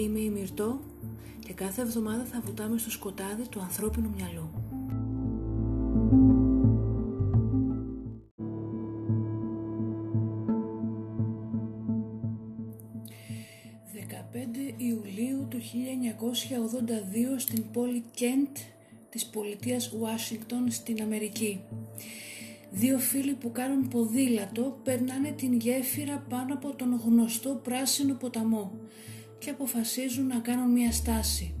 Είμαι η Μυρτώ και κάθε εβδομάδα θα βουτάμε στο σκοτάδι του ανθρώπινου μυαλού. Ιουλίου του 1982 στην πόλη Κέντ της πολιτείας Ουάσιγκτον στην Αμερική. Δύο φίλοι που κάνουν ποδήλατο περνάνε την γέφυρα πάνω από τον γνωστό πράσινο ποταμό και αποφασίζουν να κάνουν μια στάση.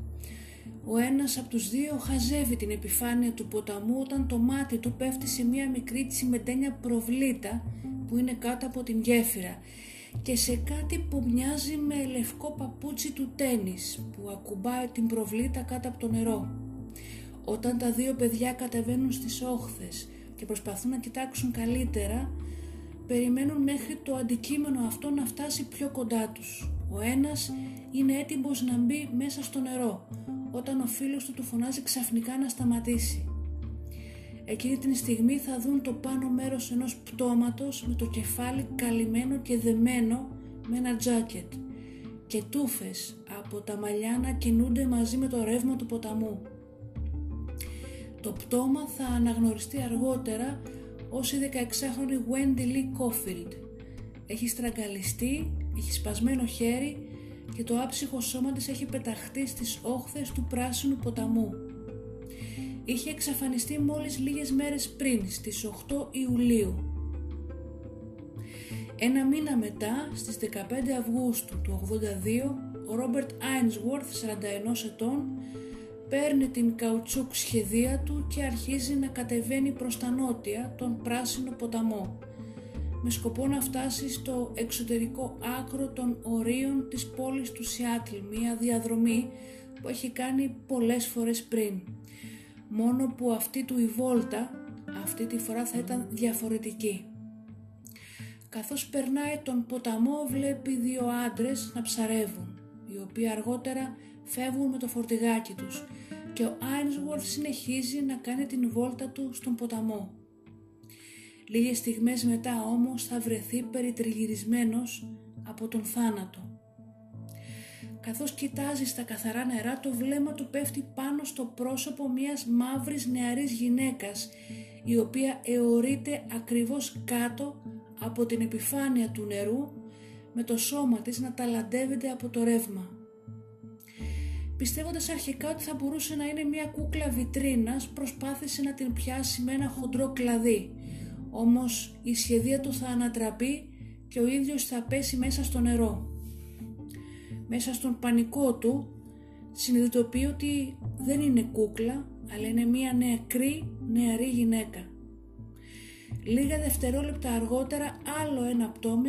Ο ένας από τους δύο χαζεύει την επιφάνεια του ποταμού όταν το μάτι του πέφτει σε μια μικρή τσιμεντένια προβλήτα που είναι κάτω από την γέφυρα και σε κάτι που μοιάζει με λευκό παπούτσι του τένις που ακουμπάει την προβλήτα κάτω από το νερό. Όταν τα δύο παιδιά κατεβαίνουν στις όχθες και προσπαθούν να κοιτάξουν καλύτερα, περιμένουν μέχρι το αντικείμενο αυτό να φτάσει πιο κοντά τους. Ο ένας είναι έτοιμος να μπει μέσα στο νερό, όταν ο φίλος του του φωνάζει ξαφνικά να σταματήσει. Εκείνη την στιγμή θα δουν το πάνω μέρος ενός πτώματος με το κεφάλι καλυμμένο και δεμένο με ένα τζάκετ και τούφες από τα μαλλιά να κινούνται μαζί με το ρεύμα του ποταμού. Το πτώμα θα αναγνωριστεί αργότερα ως η 16χρονη Wendy Lee Caulfield. Έχει στραγγαλιστεί, έχει σπασμένο χέρι και το άψυχο σώμα της έχει πεταχτεί στις όχθες του πράσινου ποταμού. Είχε εξαφανιστεί μόλις λίγες μέρες πριν, στις 8 Ιουλίου. Ένα μήνα μετά, στις 15 Αυγούστου του 82, ο Ρόμπερτ Άινσουορθ, 41 ετών, παίρνει την καουτσούκ σχεδία του και αρχίζει να κατεβαίνει προς τα νότια τον πράσινο ποταμό με σκοπό να φτάσει στο εξωτερικό άκρο των ορίων της πόλης του Σιάτλ, μια διαδρομή που έχει κάνει πολλές φορές πριν. Μόνο που αυτή του η βόλτα αυτή τη φορά θα ήταν διαφορετική. Καθώς περνάει τον ποταμό βλέπει δύο άντρες να ψαρεύουν, οι οποίοι αργότερα φεύγουν με το φορτηγάκι τους και ο Άινσουορθ συνεχίζει να κάνει την βόλτα του στον ποταμό. Λίγες στιγμές μετά όμως θα βρεθεί περιτριγυρισμένος από τον θάνατο. Καθώς κοιτάζει στα καθαρά νερά το βλέμμα του πέφτει πάνω στο πρόσωπο μιας μαύρης νεαρής γυναίκας η οποία αιωρείται ακριβώς κάτω από την επιφάνεια του νερού με το σώμα της να ταλαντεύεται από το ρεύμα. Πιστεύοντας αρχικά ότι θα μπορούσε να είναι μια κούκλα βιτρίνας προσπάθησε να την πιάσει με ένα χοντρό κλαδί όμως η σχεδία του θα ανατραπεί και ο ίδιος θα πέσει μέσα στο νερό. Μέσα στον πανικό του συνειδητοποιεί ότι δεν είναι κούκλα αλλά είναι μια νεκρή νεαρή γυναίκα. Λίγα δευτερόλεπτα αργότερα άλλο ένα πτώμα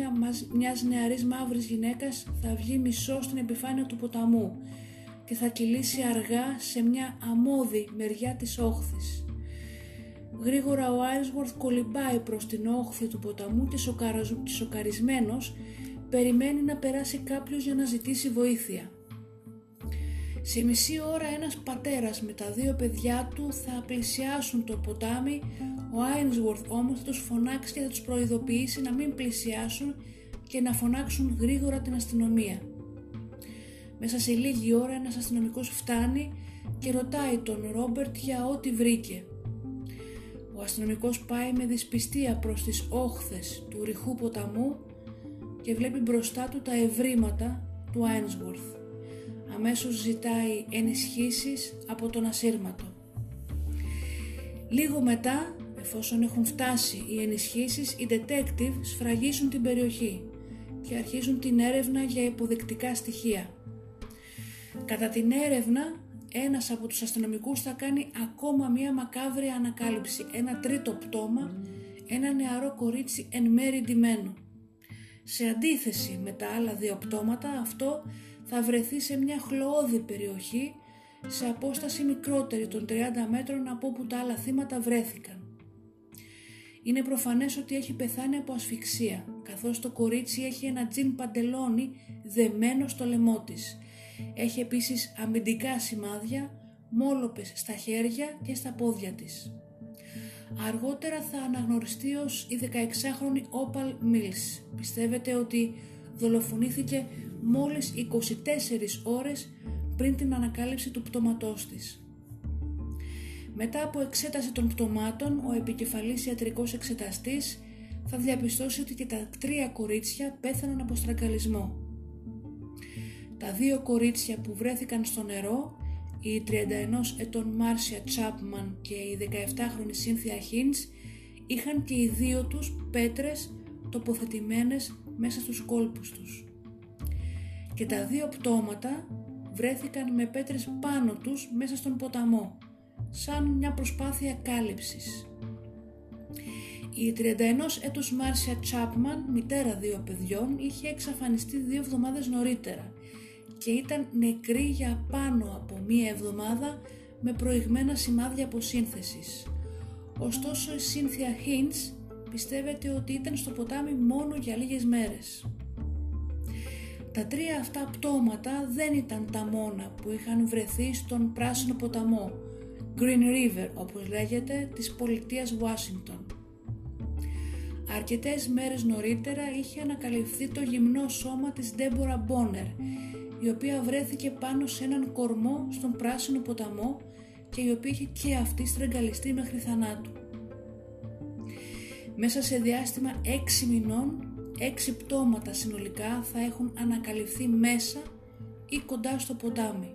μιας νεαρής μαύρης γυναίκας θα βγει μισό στην επιφάνεια του ποταμού και θα κυλήσει αργά σε μια αμμώδη μεριά της όχθης. Γρήγορα ο Άιλσουορθ κολυμπάει προς την όχθη του ποταμού και σοκαρισμένος περιμένει να περάσει κάποιος για να ζητήσει βοήθεια. Σε μισή ώρα ένας πατέρας με τα δύο παιδιά του θα πλησιάσουν το ποτάμι, ο Άινσουορθ όμως θα τους φωνάξει και θα τους προειδοποιήσει να μην πλησιάσουν και να φωνάξουν γρήγορα την αστυνομία. Μέσα σε λίγη ώρα ένας αστυνομικός φτάνει και ρωτάει τον Ρόμπερτ για ό,τι βρήκε. Ο αστυνομικός πάει με δυσπιστία προς τις όχθες του ρηχού ποταμού και βλέπει μπροστά του τα ευρήματα του Άινσβορθ. Αμέσως ζητάει ενισχύσεις από τον ασύρματο. Λίγο μετά, εφόσον έχουν φτάσει οι ενισχύσεις, οι detectives σφραγίσουν την περιοχή και αρχίζουν την έρευνα για υποδεικτικά στοιχεία. Κατά την έρευνα ένας από τους αστυνομικούς θα κάνει ακόμα μία μακάβρια ανακάλυψη, ένα τρίτο πτώμα, ένα νεαρό κορίτσι εν μέρη ντυμένο. Σε αντίθεση με τα άλλα δύο πτώματα, αυτό θα βρεθεί σε μια χλωώδη περιοχή σε απόσταση μικρότερη των 30 μέτρων από όπου τα άλλα θύματα βρέθηκαν. Είναι προφανές ότι έχει πεθάνει από ασφυξία, καθώς το κορίτσι έχει ένα τζιν παντελόνι δεμένο στο λαιμό της. Έχει επίσης αμυντικά σημάδια, μόλοπες στα χέρια και στα πόδια της. Αργότερα θα αναγνωριστεί ως η 16χρονη Opal Mills. Πιστεύετε ότι δολοφονήθηκε μόλις 24 ώρες πριν την ανακάλυψη του πτώματός της. Μετά από εξέταση των πτωμάτων, ο επικεφαλής ιατρικός εξεταστής θα διαπιστώσει ότι και τα τρία κορίτσια πέθαναν από στραγγαλισμό. Τα δύο κορίτσια που βρέθηκαν στο νερό, η 31 ετών Μάρσια Τσάπμαν και η 17χρονη Σύνθια Χίντς, είχαν και οι δύο τους πέτρες τοποθετημένες μέσα στους κόλπους τους. Και τα δύο πτώματα βρέθηκαν με πέτρες πάνω τους μέσα στον ποταμό σαν μια προσπάθεια κάλυψης. Η 31 έτους Μάρσια Τσάπμαν, μητέρα δύο παιδιών, είχε εξαφανιστεί δύο εβδομάδες νωρίτερα και ήταν νεκρή για πάνω από μία εβδομάδα με προηγμένα σημάδια αποσύνθεσης. Ωστόσο η Σύνθια Χίντς πιστεύετε ότι ήταν στο ποτάμι μόνο για λίγες μέρες. Τα τρία αυτά πτώματα δεν ήταν τα μόνα που είχαν βρεθεί στον πράσινο ποταμό Green River όπως λέγεται της πολιτείας Washington. Αρκετές μέρες νωρίτερα είχε ανακαλυφθεί το γυμνό σώμα της Deborah Bonner η οποία βρέθηκε πάνω σε έναν κορμό στον πράσινο ποταμό και η οποία είχε και αυτή στραγγαλιστεί μέχρι θανάτου. Μέσα σε διάστημα 6 μηνών, 6 πτώματα συνολικά θα έχουν ανακαλυφθεί μέσα ή κοντά στο ποτάμι.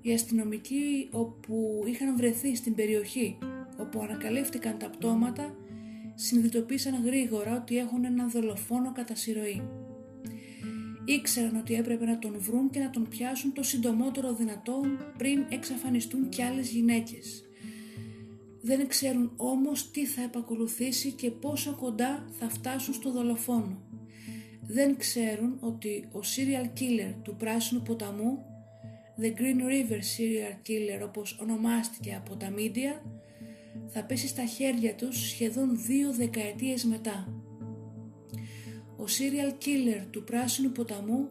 Οι αστυνομικοί όπου είχαν βρεθεί στην περιοχή όπου ανακαλύφθηκαν τα πτώματα συνειδητοποίησαν γρήγορα ότι έχουν ένα δολοφόνο κατά συρροή. Ήξεραν ότι έπρεπε να τον βρουν και να τον πιάσουν το συντομότερο δυνατόν πριν εξαφανιστούν κι άλλες γυναίκες. Δεν ξέρουν όμως τι θα επακολουθήσει και πόσο κοντά θα φτάσουν στο δολοφόνο. Δεν ξέρουν ότι ο serial killer του πράσινου ποταμού The Green River Serial Killer όπως ονομάστηκε από τα μίντια θα πέσει στα χέρια τους σχεδόν δύο δεκαετίες μετά. Ο serial killer του Πράσινου Ποταμού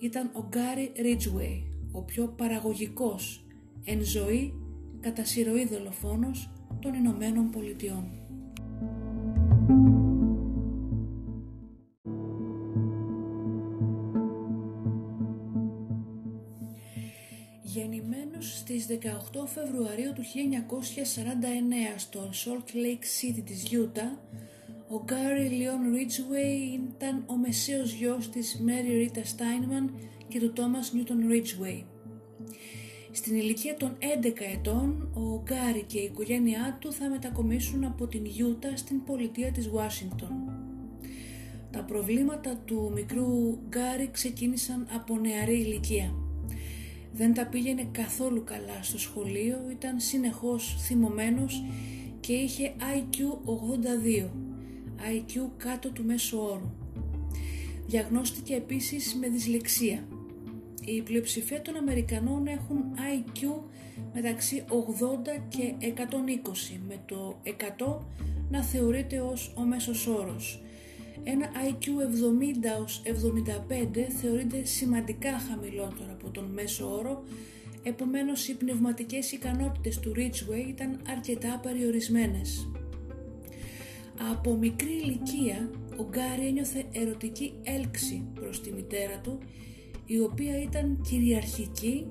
ήταν ο Gary Ridgway, ο πιο παραγωγικός εν ζωή κατά συρροή δολοφόνος των Ηνωμένων Πολιτειών. στις 18 Φεβρουαρίου του 1949 στο Salt Lake City της Utah, ο Gary Leon Ridgway ήταν ο μεσαίος γιος της Mary Rita Steinman και του Thomas Newton Ridgway. Στην ηλικία των 11 ετών, ο Γκάρι και η οικογένειά του θα μετακομίσουν από την Utah στην πολιτεία της Washington. Τα προβλήματα του μικρού Γκάρι ξεκίνησαν από νεαρή ηλικία δεν τα πήγαινε καθόλου καλά στο σχολείο, ήταν συνεχώς θυμωμένος και είχε IQ 82, IQ κάτω του μέσου όρου. Diagnóστηκε επίσης με δυσλεξία. Η πλειοψηφία των Αμερικανών έχουν IQ μεταξύ 80 και 120, με το 100 να θεωρείται ως ο μέσος όρος ένα IQ 70 75 θεωρείται σημαντικά χαμηλότερο από τον μέσο όρο, επομένως οι πνευματικές ικανότητες του Ridgway ήταν αρκετά περιορισμένες. Από μικρή ηλικία, ο Γκάρι ένιωθε ερωτική έλξη προς τη μητέρα του, η οποία ήταν κυριαρχική,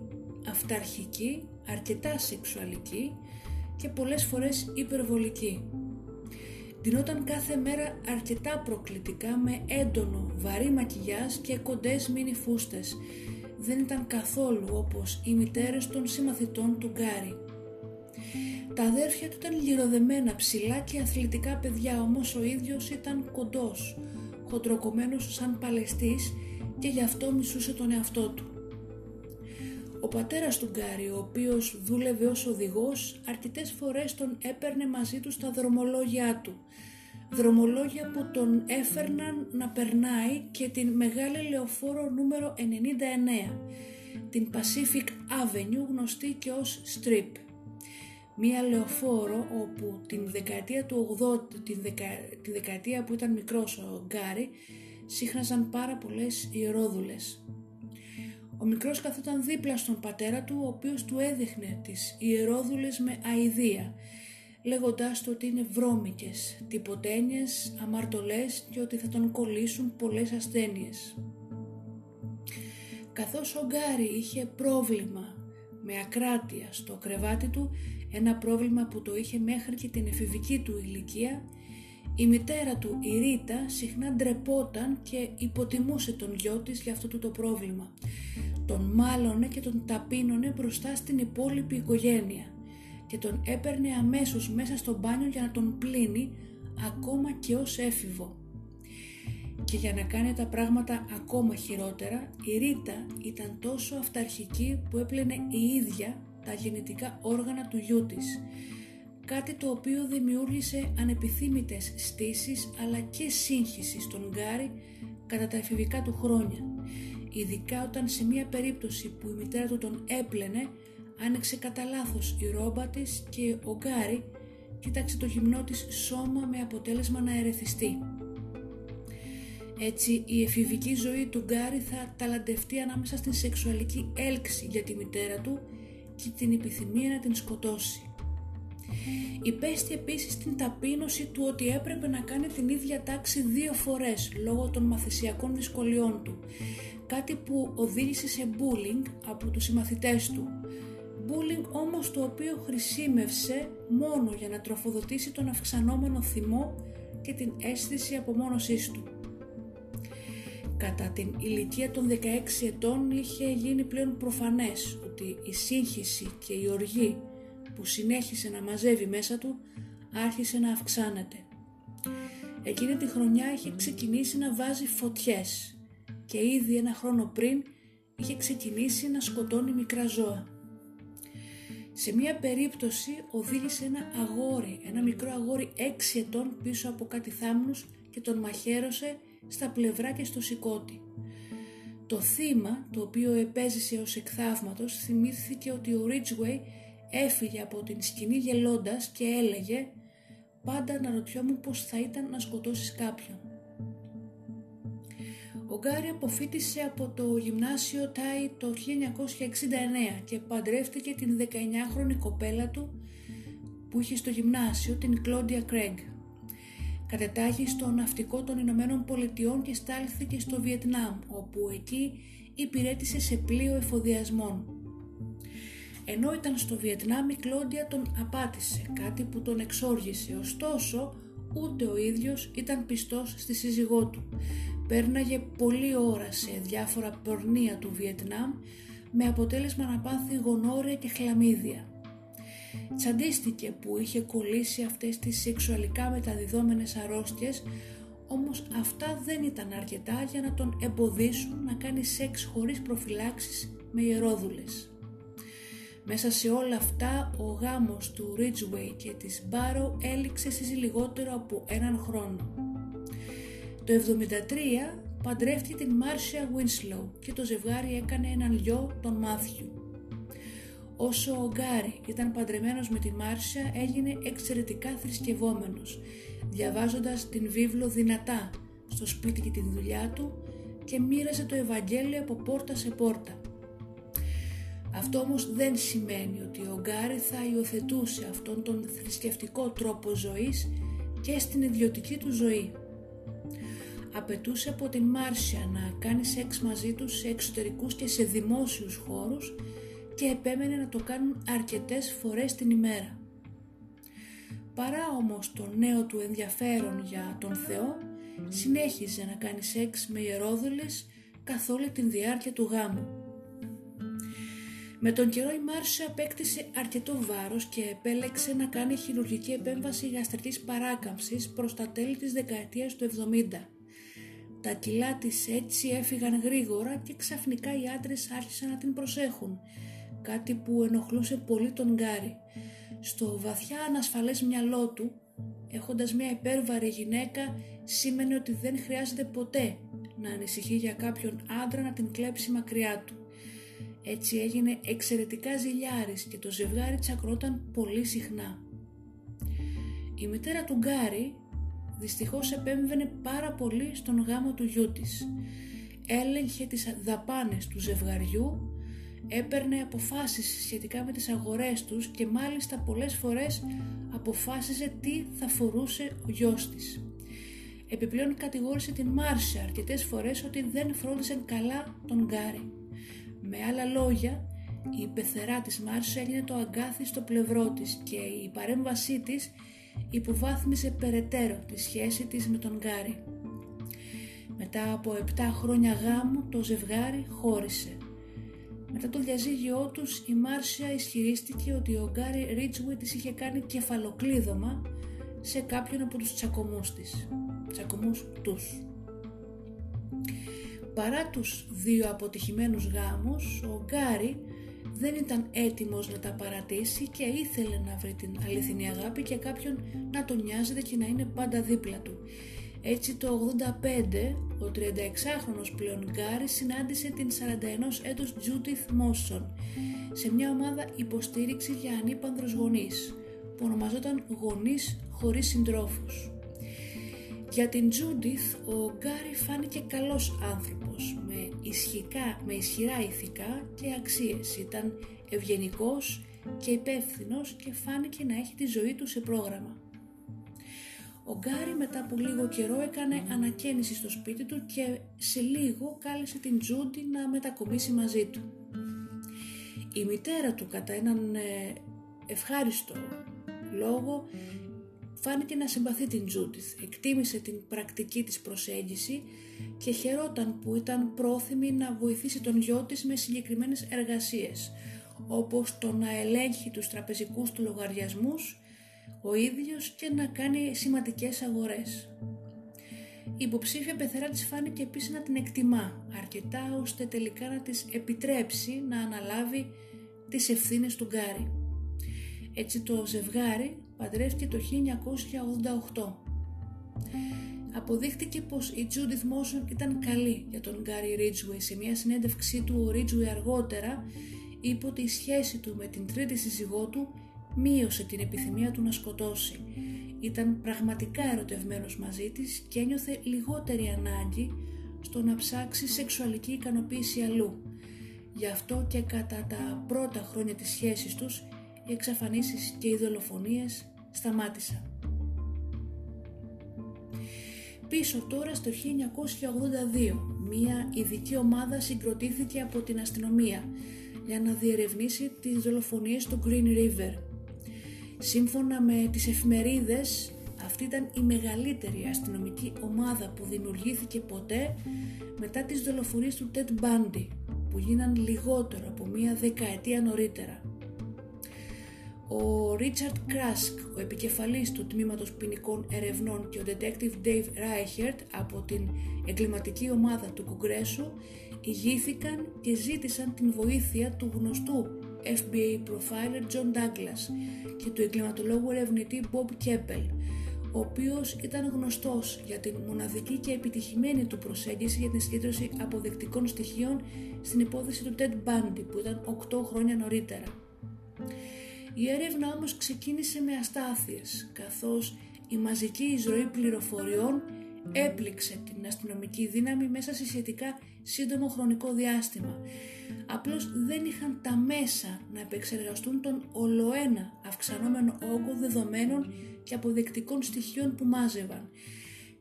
αυταρχική, αρκετά σεξουαλική και πολλές φορές υπερβολική ντυνόταν κάθε μέρα αρκετά προκλητικά με έντονο βαρύ μακιγιάζ και κοντές μίνι φούστες. Δεν ήταν καθόλου όπως οι μητέρες των συμμαθητών του Γκάρι. Τα αδέρφια του ήταν λιροδεμένα ψηλά και αθλητικά παιδιά, όμως ο ίδιος ήταν κοντός, χοντροκομμένος σαν παλαιστής και γι' αυτό μισούσε τον εαυτό του. Ο πατέρας του Γκάρι, ο οποίος δούλευε ως οδηγός, αρκετές φορές τον έπαιρνε μαζί του στα δρομολόγια του. δρομολόγια που τον έφερναν να περνάει και την μεγάλη λεωφόρο νούμερο 99, την Pacific Avenue γνωστή και ως Strip. Μία λεωφόρο όπου την δεκαετία του 80, την τη δεκαετία που ήταν μικρός ο Γκάρι, σύχναζαν πάρα πολλές ιερόδουλες. Ο μικρός καθόταν δίπλα στον πατέρα του, ο οποίος του έδειχνε τις ιερόδουλες με αηδία, λέγοντάς του ότι είναι βρώμικες, τυποτένιες, αμαρτωλές και ότι θα τον κολλήσουν πολλές ασθένειες. Καθώς ο Γκάρι είχε πρόβλημα με ακράτεια στο κρεβάτι του, ένα πρόβλημα που το είχε μέχρι και την εφηβική του ηλικία, η μητέρα του, η Ρίτα, συχνά ντρεπόταν και υποτιμούσε τον γιο της για αυτό το πρόβλημα. Τον μάλωνε και τον ταπείνωνε μπροστά στην υπόλοιπη οικογένεια και τον έπαιρνε αμέσως μέσα στο μπάνιο για να τον πλύνει ακόμα και ως έφηβο. Και για να κάνει τα πράγματα ακόμα χειρότερα, η Ρίτα ήταν τόσο αυταρχική που έπλαινε η ίδια τα γεννητικά όργανα του γιού της, κάτι το οποίο δημιούργησε ανεπιθύμητες στήσεις αλλά και σύγχυση στον Γκάρι κατά τα εφηβικά του χρόνια, ειδικά όταν σε μια περίπτωση που η μητέρα του τον έπλαινε άνοιξε κατά λάθος η ρόμπα της και ο Γκάρι κοίταξε το γυμνό της σώμα με αποτέλεσμα να ερεθιστεί. Έτσι η εφηβική ζωή του Γκάρι θα ταλαντευτεί ανάμεσα στην σεξουαλική έλξη για τη μητέρα του και την επιθυμία να την σκοτώσει. Υπέστη επίσης την ταπείνωση του ότι έπρεπε να κάνει την ίδια τάξη δύο φορές λόγω των μαθησιακών δυσκολιών του, κάτι που οδήγησε σε bullying από τους συμμαθητές του, bullying όμως το οποίο χρησιμεύσε μόνο για να τροφοδοτήσει τον αυξανόμενο θυμό και την αίσθηση απομόνωσής του. Κατά την ηλικία των 16 ετών είχε γίνει πλέον προφανές ότι η σύγχυση και η οργή που συνέχισε να μαζεύει μέσα του άρχισε να αυξάνεται. Εκείνη τη χρονιά είχε ξεκινήσει να βάζει φωτιές και ήδη ένα χρόνο πριν είχε ξεκινήσει να σκοτώνει μικρά ζώα. Σε μία περίπτωση οδήγησε ένα αγόρι, ένα μικρό αγόρι 6 ετών πίσω από κάτι θάμνους και τον μαχαίρωσε στα πλευρά και στο σηκώτη. Το θύμα, το οποίο επέζησε ως εκθαύματος, θυμήθηκε ότι ο Ridgway έφυγε από την σκηνή γελώντας και έλεγε «Πάντα αναρωτιόμουν πως θα ήταν να σκοτώσεις κάποιον». Ο Γκάρι αποφύτησε από το γυμνάσιο Τάι το 1969 και παντρεύτηκε την 19χρονη κοπέλα του που είχε στο γυμνάσιο, την Κλόντια Κρέγκ. Κατετάγει στο ναυτικό των Ηνωμένων Πολιτειών και στάλθηκε στο Βιετνάμ, όπου εκεί υπηρέτησε σε πλοίο εφοδιασμών. Ενώ ήταν στο Βιετνάμ η Κλόντια τον απάτησε, κάτι που τον εξόργησε, ωστόσο ούτε ο ίδιος ήταν πιστός στη σύζυγό του. Πέρναγε πολλή ώρα σε διάφορα πορνεία του Βιετνάμ με αποτέλεσμα να πάθει γονόρια και χλαμίδια. Τσαντίστηκε που είχε κολλήσει αυτές τις σεξουαλικά μεταδιδόμενες αρρώστιες όμως αυτά δεν ήταν αρκετά για να τον εμποδίσουν να κάνει σεξ χωρίς προφυλάξεις με ιερόδουλες. Μέσα σε όλα αυτά ο γάμος του Ridgway και της Barrow έληξε στις λιγότερο από έναν χρόνο. Το 1973 παντρεύτηκε την Μάρσια Winslow και το ζευγάρι έκανε έναν γιο, τον Μάθιου. Όσο ο Γκάρι ήταν παντρεμένος με τη Μάρσια έγινε εξαιρετικά θρησκευόμενος, διαβάζοντας την βίβλο δυνατά στο σπίτι και τη δουλειά του και μοίραζε το Ευαγγέλιο από πόρτα σε πόρτα. Αυτό όμως δεν σημαίνει ότι ο Γκάρι θα υιοθετούσε αυτόν τον θρησκευτικό τρόπο ζωής και στην ιδιωτική του ζωή. Απαιτούσε από την Μάρσια να κάνει σεξ μαζί του σε εξωτερικούς και σε δημόσιους χώρους και επέμενε να το κάνουν αρκετές φορές την ημέρα. Παρά όμως το νέο του ενδιαφέρον για τον Θεό, συνέχιζε να κάνει σεξ με ιερόδουλες καθ' όλη την διάρκεια του γάμου. Με τον καιρό η Μάρσια απέκτησε αρκετό βάρος και επέλεξε να κάνει χειρουργική επέμβαση γαστρικής παράκαμψης προς τα τέλη της δεκαετίας του 70. Τα κιλά της έτσι έφυγαν γρήγορα και ξαφνικά οι άντρες άρχισαν να την προσέχουν, κάτι που ενοχλούσε πολύ τον Γκάρι. Στο βαθιά ανασφαλές μυαλό του έχοντας μια υπέρβαρη γυναίκα σήμαινε ότι δεν χρειάζεται ποτέ να ανησυχεί για κάποιον άντρα να την κλέψει μακριά του. Έτσι έγινε εξαιρετικά ζηλιάρης και το ζευγάρι τσακρώταν πολύ συχνά. Η μητέρα του Γκάρι δυστυχώς επέμβαινε πάρα πολύ στον γάμο του γιού της. Έλεγχε τις δαπάνες του ζευγαριού, έπαιρνε αποφάσεις σχετικά με τις αγορές τους και μάλιστα πολλές φορές αποφάσιζε τι θα φορούσε ο γιος της. Επιπλέον κατηγόρησε την Μάρσια αρκετές φορές ότι δεν φρόντισαν καλά τον Γκάρι. Με άλλα λόγια, η πεθερά της Μάρσια έγινε το αγκάθι στο πλευρό της και η παρέμβασή της υποβάθμισε περαιτέρω τη σχέση της με τον Γκάρι. Μετά από 7 χρόνια γάμου το ζευγάρι χώρισε. Μετά το διαζύγιό τους η Μάρσια ισχυρίστηκε ότι ο Γκάρι Ρίτσουι της είχε κάνει κεφαλοκλείδωμα σε κάποιον από τους τσακωμούς της. Τσακωμούς τους. Παρά τους δύο αποτυχημένους γάμους, ο Γκάρι δεν ήταν έτοιμος να τα παρατήσει και ήθελε να βρει την αληθινή αγάπη και κάποιον να τον νοιάζεται και να είναι πάντα δίπλα του. Έτσι το 85 ο 36χρονος πλέον Γκάρι συνάντησε την 41 έτος Judith Mosson σε μια ομάδα υποστήριξης για ανήπανδρους γονείς που ονομαζόταν Γονείς χωρίς συντρόφους. Για την Τζούντιθ ο Γκάρι φάνηκε καλός άνθρωπος με, ισχυκά, με ισχυρά ηθικά και αξίες. Ήταν ευγενικός και υπεύθυνος και φάνηκε να έχει τη ζωή του σε πρόγραμμα. Ο Γκάρι μετά από λίγο καιρό έκανε ανακαίνιση στο σπίτι του και σε λίγο κάλεσε την Τζούντι να μετακομίσει μαζί του. Η μητέρα του κατά έναν ε, ευχάριστο λόγο φάνηκε να συμπαθεί την Τζούντιθ, εκτίμησε την πρακτική της προσέγγιση και χαιρόταν που ήταν πρόθυμη να βοηθήσει τον γιο της με συγκεκριμένες εργασίες, όπως το να ελέγχει τους τραπεζικούς του λογαριασμούς ο ίδιος και να κάνει σημαντικές αγορές. Η υποψήφια πεθερά της φάνηκε επίσης να την εκτιμά αρκετά ώστε τελικά να της επιτρέψει να αναλάβει τις ευθύνες του Γκάρι. Έτσι το ζευγάρι παντρεύτηκε το 1988. Αποδείχτηκε πως η Judith Μόσον ήταν καλή για τον Γκάρι Ridgway. Σε μια συνέντευξή του ο Ridgway αργότερα είπε ότι η σχέση του με την τρίτη σύζυγό του μείωσε την επιθυμία του να σκοτώσει. Ήταν πραγματικά ερωτευμένος μαζί της και ένιωθε λιγότερη ανάγκη στο να ψάξει σεξουαλική ικανοποίηση αλλού. Γι' αυτό και κατά τα πρώτα χρόνια της σχέσης τους οι εξαφανίσεις και οι δολοφονίες σταμάτησαν. Πίσω τώρα στο 1982, μία ειδική ομάδα συγκροτήθηκε από την αστυνομία για να διερευνήσει τις δολοφονίες στο Green River. Σύμφωνα με τις εφημερίδες, αυτή ήταν η μεγαλύτερη αστυνομική ομάδα που δημιουργήθηκε ποτέ μετά τις δολοφονίες του Ted Bundy, που γίναν λιγότερο από μία δεκαετία νωρίτερα. Ο Richard Κράσκ, ο επικεφαλής του Τμήματος Ποινικών Ερευνών και ο Detective Dave Reichert από την εγκληματική ομάδα του Κογκρέσου ηγήθηκαν και ζήτησαν την βοήθεια του γνωστού FBI profiler John Douglas και του εγκληματολόγου ερευνητή Bob Keppel, ο οποίος ήταν γνωστός για την μοναδική και επιτυχημένη του προσέγγιση για την συγκέντρωση αποδεκτικών στοιχείων στην υπόθεση του Ted Bundy που ήταν 8 χρόνια νωρίτερα. Η έρευνα όμως ξεκίνησε με αστάθειες, καθώς η μαζική εισρωή πληροφοριών έπληξε την αστυνομική δύναμη μέσα σε σχετικά σύντομο χρονικό διάστημα. Απλώς δεν είχαν τα μέσα να επεξεργαστούν τον ολοένα αυξανόμενο όγκο δεδομένων και αποδεκτικών στοιχείων που μάζευαν.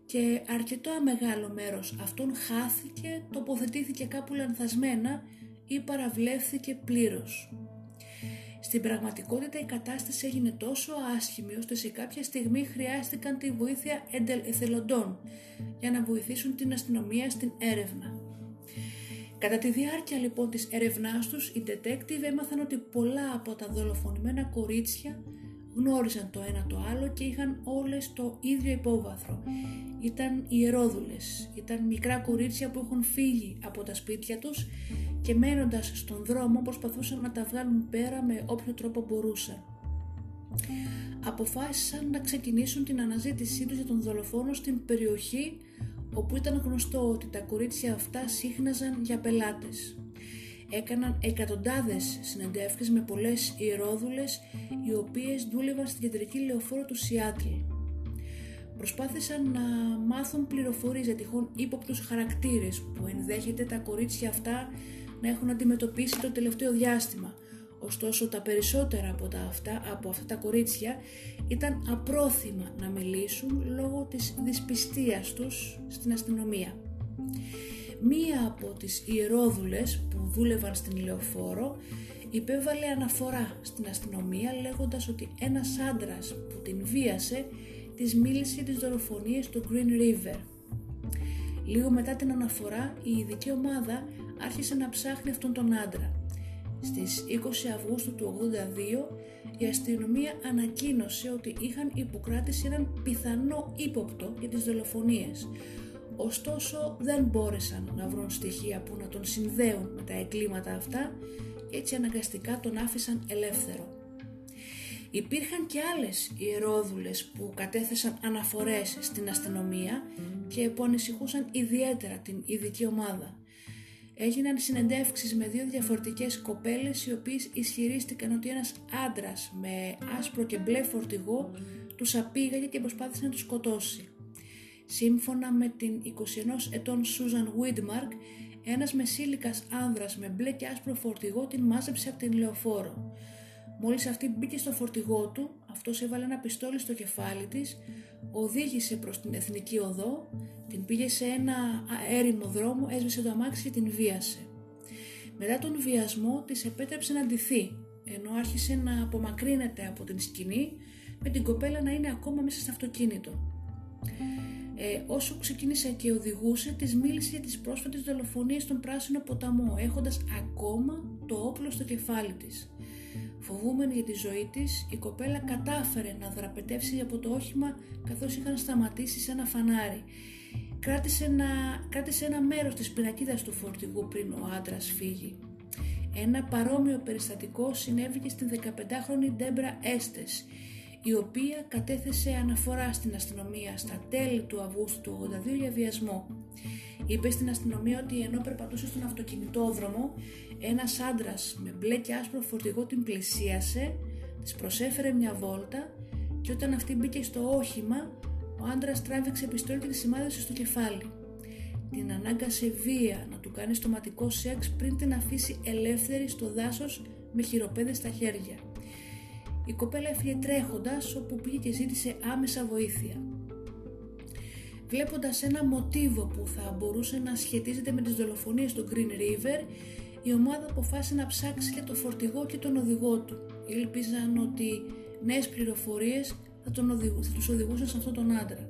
Και αρκετό αμεγάλο μέρος αυτών χάθηκε, τοποθετήθηκε κάπου λανθασμένα ή παραβλέφθηκε πλήρως. Στην πραγματικότητα η κατάσταση έγινε τόσο άσχημη ώστε σε κάποια στιγμή χρειάστηκαν τη βοήθεια εθελοντών για να βοηθήσουν την αστυνομία στην έρευνα. Κατά τη διάρκεια λοιπόν της έρευνάς τους, οι detective έμαθαν ότι πολλά από τα δολοφονημένα κορίτσια γνώριζαν το ένα το άλλο και είχαν όλες το ίδιο υπόβαθρο. Ήταν ιερόδουλες, ήταν μικρά κορίτσια που έχουν φύγει από τα σπίτια τους και μένοντας στον δρόμο προσπαθούσαν να τα βγάλουν πέρα με όποιο τρόπο μπορούσαν. αποφάσισαν να ξεκινήσουν την αναζήτησή τους για τον δολοφόνο στην περιοχή όπου ήταν γνωστό ότι τα κορίτσια αυτά σύχναζαν για πελάτες. Έκαναν εκατοντάδες συνεντεύξεις με πολλές ιερόδουλες οι οποίες δούλευαν στην κεντρική λεωφόρο του Σιάτλ. Προσπάθησαν να μάθουν πληροφορίες για τυχόν ύποπτους χαρακτήρες που ενδέχεται τα κορίτσια αυτά να έχουν αντιμετωπίσει το τελευταίο διάστημα. Ωστόσο τα περισσότερα από, τα αυτά, από αυτά τα κορίτσια ήταν απρόθυμα να μιλήσουν λόγω της δυσπιστίας τους στην αστυνομία. Μία από τις ιερόδουλες που δούλευαν στην λεωφόρο υπέβαλε αναφορά στην αστυνομία λέγοντας ότι ένας άντρας που την βίασε της μίλησε για τις δολοφονίες του Green River. Λίγο μετά την αναφορά η ειδική ομάδα άρχισε να ψάχνει αυτόν τον άντρα. Στις 20 Αυγούστου του 82 η αστυνομία ανακοίνωσε ότι είχαν υποκράτηση έναν πιθανό ύποπτο για τις δολοφονίες. Ωστόσο δεν μπόρεσαν να βρουν στοιχεία που να τον συνδέουν με τα εγκλήματα αυτά και έτσι αναγκαστικά τον άφησαν ελεύθερο. Υπήρχαν και άλλες ιερόδουλες που κατέθεσαν αναφορές στην αστυνομία και που ανησυχούσαν ιδιαίτερα την ειδική ομάδα. Έγιναν συνεντεύξεις με δύο διαφορετικές κοπέλες οι οποίες ισχυρίστηκαν ότι ένας άντρας με άσπρο και μπλε φορτηγό τους απήγαγε και προσπάθησε να τους σκοτώσει. Σύμφωνα με την 21 ετών Σούζαν Βίντμαρκ, ένας μεσήλικας άνδρας με μπλε και άσπρο φορτηγό την μάζεψε από την λεωφόρο. Μόλις αυτή μπήκε στο φορτηγό του, αυτός έβαλε ένα πιστόλι στο κεφάλι της, οδήγησε προς την εθνική οδό, την πήγε σε ένα έρημο δρόμο, έσβησε το αμάξι και την βίασε. Μετά τον βιασμό της επέτρεψε να ντυθεί, ενώ άρχισε να απομακρύνεται από την σκηνή, με την κοπέλα να είναι ακόμα μέσα στο αυτοκίνητο. Ε, όσο ξεκίνησε και οδηγούσε, της μίλησε για τις πρόσφατες δολοφονίες στον Πράσινο Ποταμό, έχοντας ακόμα το όπλο στο κεφάλι της. Φοβούμενη για τη ζωή της, η κοπέλα κατάφερε να δραπετεύσει από το όχημα καθώς είχαν σταματήσει σε ένα φανάρι. Κράτησε ένα, κράτησε ένα μέρος της πινακίδας του φορτηγού πριν ο άντρας φύγει. Ένα παρόμοιο περιστατικό συνέβη και στην 15χρονη Ντέμπρα Έστες, η οποία κατέθεσε αναφορά στην αστυνομία στα τέλη του Αυγούστου του 82 για βιασμό. Είπε στην αστυνομία ότι ενώ περπατούσε στον αυτοκινητόδρομο, ένας άντρας με μπλε και άσπρο φορτηγό την πλησίασε, της προσέφερε μια βόλτα και όταν αυτή μπήκε στο όχημα, ο άντρας τράβηξε πιστόλι και τη σημάδεσε στο κεφάλι. Την ανάγκασε βία να του κάνει στοματικό σεξ πριν την αφήσει ελεύθερη στο δάσος με χειροπέδες στα χέρια. Η κοπέλα έφυγε τρέχοντας όπου πήγε και ζήτησε άμεσα βοήθεια. Βλέποντας ένα μοτίβο που θα μπορούσε να σχετίζεται με τις δολοφονίες του Green River, η ομάδα αποφάσισε να ψάξει για το φορτηγό και τον οδηγό του. Ήλπιζαν ότι νέες πληροφορίες θα, τον οδηγού, θα τους οδηγούσαν σε αυτόν τον άντρα.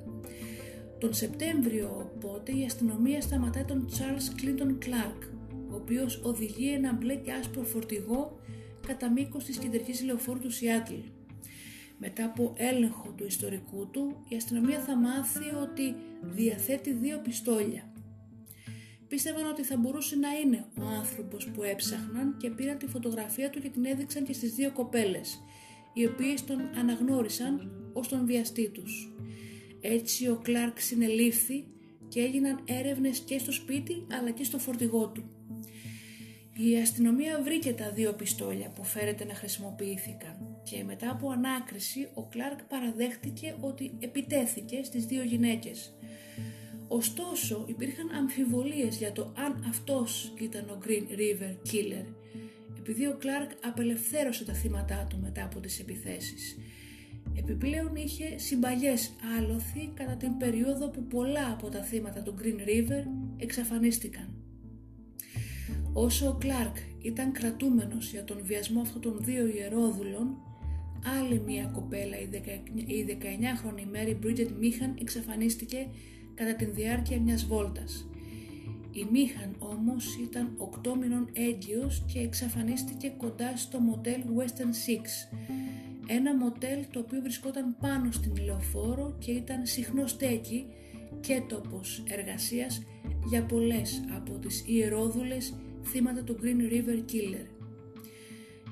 Τον Σεπτέμβριο οπότε η αστυνομία σταματάει τον Charles Clinton Clark, ο οποίος οδηγεί ένα μπλε και άσπρο φορτηγό κατά μήκος της κεντρικής λεωφόρου του Σιάτλ. Μετά από έλεγχο του ιστορικού του, η αστυνομία θα μάθει ότι διαθέτει δύο πιστόλια. Πίστευαν ότι θα μπορούσε να είναι ο άνθρωπος που έψαχναν και πήραν τη φωτογραφία του και την έδειξαν και στις δύο κοπέλες, οι οποίες τον αναγνώρισαν ως τον βιαστή τους. Έτσι ο Κλάρκ συνελήφθη και έγιναν έρευνες και στο σπίτι αλλά και στο φορτηγό του. Η αστυνομία βρήκε τα δύο πιστόλια που φέρεται να χρησιμοποιήθηκαν και μετά από ανάκριση ο Κλάρκ παραδέχτηκε ότι επιτέθηκε στις δύο γυναίκες. Ωστόσο υπήρχαν αμφιβολίες για το αν αυτός ήταν ο Green River Killer επειδή ο Κλάρκ απελευθέρωσε τα θύματα του μετά από τις επιθέσεις. Επιπλέον είχε συμπαγές άλοθη κατά την περίοδο που πολλά από τα θύματα του Green River εξαφανίστηκαν. Όσο ο Κλάρκ ήταν κρατούμενος για τον βιασμό αυτών των δύο ιερόδουλων, άλλη μία κοπέλα, η 19χρονη Μέρι Bridget Μίχαν, εξαφανίστηκε κατά την διάρκεια μιας βόλτας. Η Μίχαν όμως ήταν 8 μηνών έγκυος και εξαφανίστηκε κοντά στο μοτέλ Western Six, ένα μοτέλ το οποίο βρισκόταν πάνω στην λεωφόρο και ήταν συχνό στέκι και τόπος εργασίας για πολλές από τις ιερόδουλες θύματα του Green River Killer.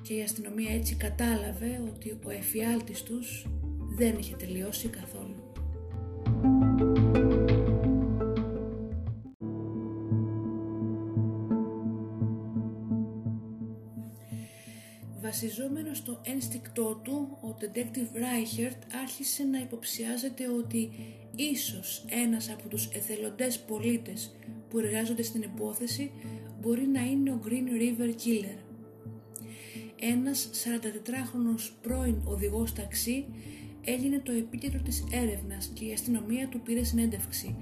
και η αστυνομία έτσι κατάλαβε ότι ο εφιάλτης τους δεν είχε τελειώσει καθόλου. Βασιζόμενος στο ένστικτό του, ο Detective Reichert άρχισε να υποψιάζεται ότι ίσως ένας από τους εθελοντές πολίτες που εργάζονται στην υπόθεση μπορεί να είναι ο Green River Killer. Ένας 44χρονος πρώην οδηγός ταξί έγινε το επίκεντρο της έρευνας και η αστυνομία του πήρε συνέντευξη.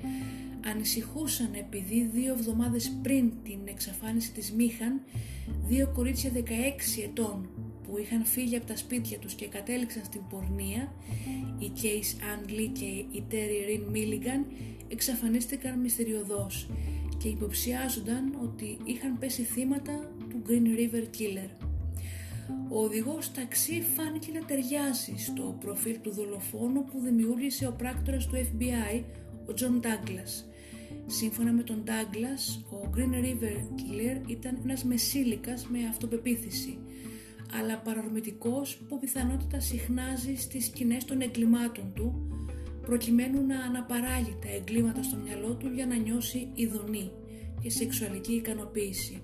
Ανησυχούσαν επειδή δύο εβδομάδες πριν την εξαφάνιση της Μίχαν, δύο κορίτσια 16 ετών που είχαν φύγει από τα σπίτια τους και κατέληξαν στην πορνεία, η Case Ann και η Terry Rin Milligan εξαφανίστηκαν μυστηριωδώς και υποψιάζονταν ότι είχαν πέσει θύματα του Green River Killer. Ο οδηγός ταξί φάνηκε να ταιριάζει στο προφίλ του δολοφόνου που δημιούργησε ο πράκτορας του FBI, ο John Douglas. Σύμφωνα με τον Douglas, ο Green River Killer ήταν ένας μεσήλικας με αυτοπεποίθηση, αλλά παρορμητικός που πιθανότητα συχνάζει στις σκηνές των εγκλημάτων του, προκειμένου να αναπαράγει τα εγκλήματα στο μυαλό του για να νιώσει ειδονή και σεξουαλική ικανοποίηση.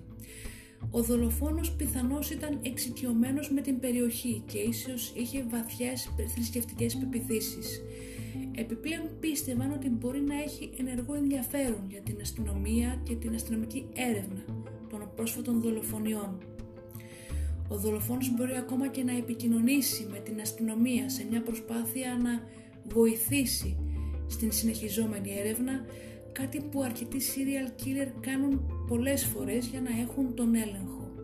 Ο δολοφόνος πιθανώς ήταν εξοικειωμένος με την περιοχή και ίσως είχε βαθιές θρησκευτικές πεπιθήσεις. Επιπλέον πίστευαν ότι μπορεί να έχει ενεργό ενδιαφέρον για την αστυνομία και την αστυνομική έρευνα των πρόσφατων δολοφονιών. Ο δολοφόνος μπορεί ακόμα και να επικοινωνήσει με την αστυνομία σε μια προσπάθεια να βοηθήσει στην συνεχιζόμενη έρευνα κάτι που αρκετοί serial killer κάνουν πολλές φορές για να έχουν τον έλεγχο.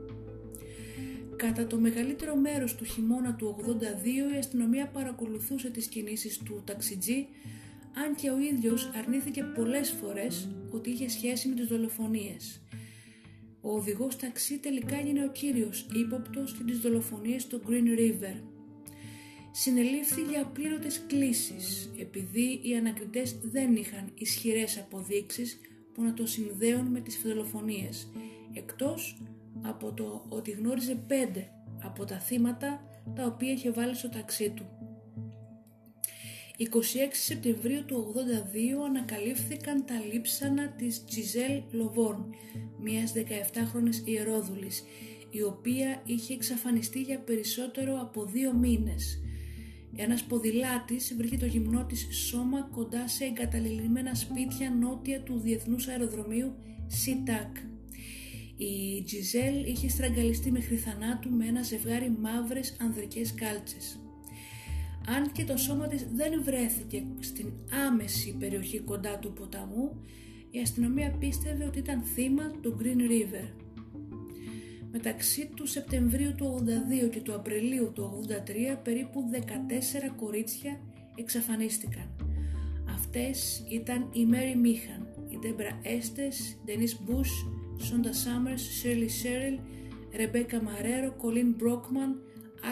Κατά το μεγαλύτερο μέρος του χειμώνα του 82 η αστυνομία παρακολουθούσε τις κινήσεις του ταξιτζή αν και ο ίδιος αρνήθηκε πολλές φορές ότι είχε σχέση με τις δολοφονίες. Ο οδηγός ταξί τελικά έγινε ο κύριος ύποπτος στις δολοφονίες στο Green River συνελήφθη για πλήρωτες κλήσεις επειδή οι ανακριτές δεν είχαν ισχυρές αποδείξεις που να το συνδέουν με τις φιδελοφονίες εκτός από το ότι γνώριζε πέντε από τα θύματα τα οποία είχε βάλει στο ταξί του. 26 Σεπτεμβρίου του 82 ανακαλύφθηκαν τα λείψανα της Τζιζέλ Λοβόρν, μιας 17χρονης ιερόδουλης, η οποία είχε εξαφανιστεί για περισσότερο από δύο μήνες. Ένας ποδηλάτης βρήκε το γυμνό της σώμα κοντά σε εγκαταλελειμμένα σπίτια νότια του Διεθνούς Αεροδρομίου ΣΥΤΑΚ. Η Τζιζέλ είχε στραγγαλιστεί μέχρι θανάτου με ένα ζευγάρι μαύρες ανδρικές κάλτσες. Αν και το σώμα της δεν βρέθηκε στην άμεση περιοχή κοντά του ποταμού, η αστυνομία πίστευε ότι ήταν θύμα του Green River. Μεταξύ του Σεπτεμβρίου του 82 και του Απριλίου του 83 περίπου 14 κορίτσια εξαφανίστηκαν. Αυτές ήταν η Mary Meehan, η Ντέμπρα Έστες, Denise Bush, Σόντα Σάμερς, Shirley Sherrill, Ρεμπέκα Μαρέρο, Κολίν Μπρόκμαν,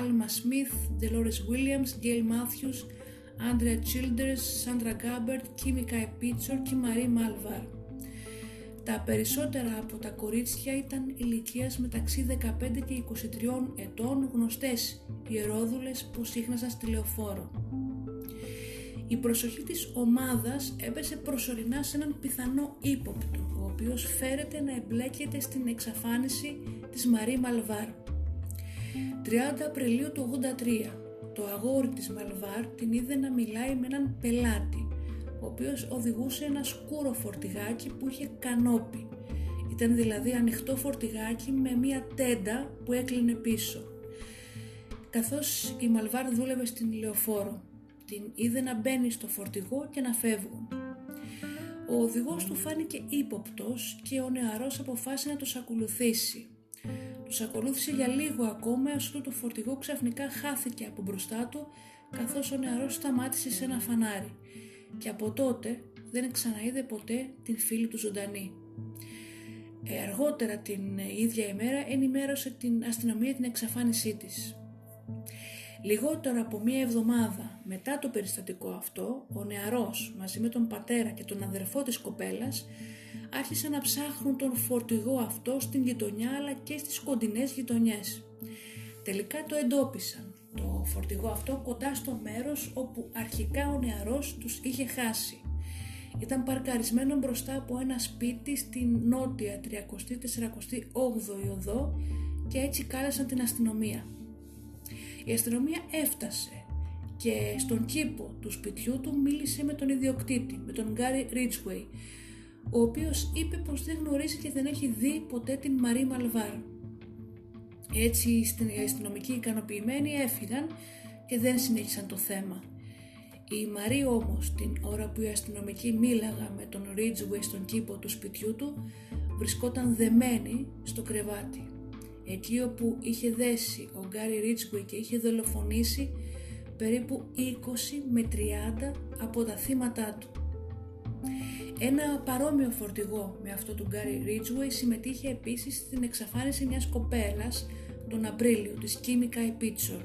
Άλμα Σμιθ, Ντελόρες Βίλιαμς, Γκέιλ Μάθιους, Άντρια Childers, Σάντρα Γκάμπερτ, Κίμι Καϊπίτσορ και Μαρή Μάλβαρ. Τα περισσότερα από τα κορίτσια ήταν ηλικίας μεταξύ 15 και 23 ετών γνωστές ιερόδουλες που σύχναζαν στη λεωφόρο. Η προσοχή της ομάδας έπεσε προσωρινά σε έναν πιθανό ύποπτο, ο οποίος φέρεται να εμπλέκεται στην εξαφάνιση της Μαρή Μαλβάρ. 30 Απριλίου του 83, το αγόρι της Μαλβάρ την είδε να μιλάει με έναν πελάτη ο οποίος οδηγούσε ένα σκούρο φορτηγάκι που είχε κανόπι. Ήταν δηλαδή ανοιχτό φορτηγάκι με μία τέντα που έκλεινε πίσω. Καθώς η Μαλβάρ δούλευε στην λεωφόρο, την είδε να μπαίνει στο φορτηγό και να φεύγουν. Ο οδηγός του φάνηκε ύποπτος και ο νεαρός αποφάσισε να τους ακολουθήσει. Τους ακολούθησε για λίγο ακόμα έως το φορτηγό ξαφνικά χάθηκε από μπροστά του καθώς ο νεαρός σταμάτησε σε ένα φανάρι και από τότε δεν ξαναείδε ποτέ την φίλη του ζωντανή. Ε, αργότερα την ίδια ημέρα ενημέρωσε την αστυνομία την εξαφάνισή της. Λιγότερο από μία εβδομάδα μετά το περιστατικό αυτό, ο νεαρός μαζί με τον πατέρα και τον αδερφό της κοπέλας άρχισαν να ψάχνουν τον φορτηγό αυτό στην γειτονιά αλλά και στις κοντινές γειτονιές. Τελικά το εντόπισαν, το φορτηγό αυτό κοντά στο μέρος όπου αρχικά ο νεαρός τους είχε χάσει. Ήταν παρκαρισμένο μπροστά από ένα σπίτι στην νότια 34η οδό και έτσι κάλεσαν την αστυνομία. Η αστυνομία έφτασε και στον κήπο του σπιτιού του μίλησε με τον ιδιοκτήτη, με τον Γκάρι Ρίτσουεϊ, ο οποίος είπε πως δεν γνωρίζει και δεν έχει δει ποτέ την Μαρή Μαλβάρ. Έτσι οι αστυνομικοί ικανοποιημένοι έφυγαν και δεν συνέχισαν το θέμα. Η Μαρή όμως την ώρα που οι αστυνομικοί μίλαγα με τον Ridgeway στον κήπο του σπιτιού του βρισκόταν δεμένη στο κρεβάτι. Εκεί όπου είχε δέσει ο Γκάρι Ridgeway και είχε δολοφονήσει περίπου 20 με 30 από τα θύματα του. Ένα παρόμοιο φορτηγό με αυτό του Γκάρι Ridgeway συμμετείχε επίσης στην εξαφάνιση μιας κοπέλας τον Απρίλιο της Κίμη Πίτσορ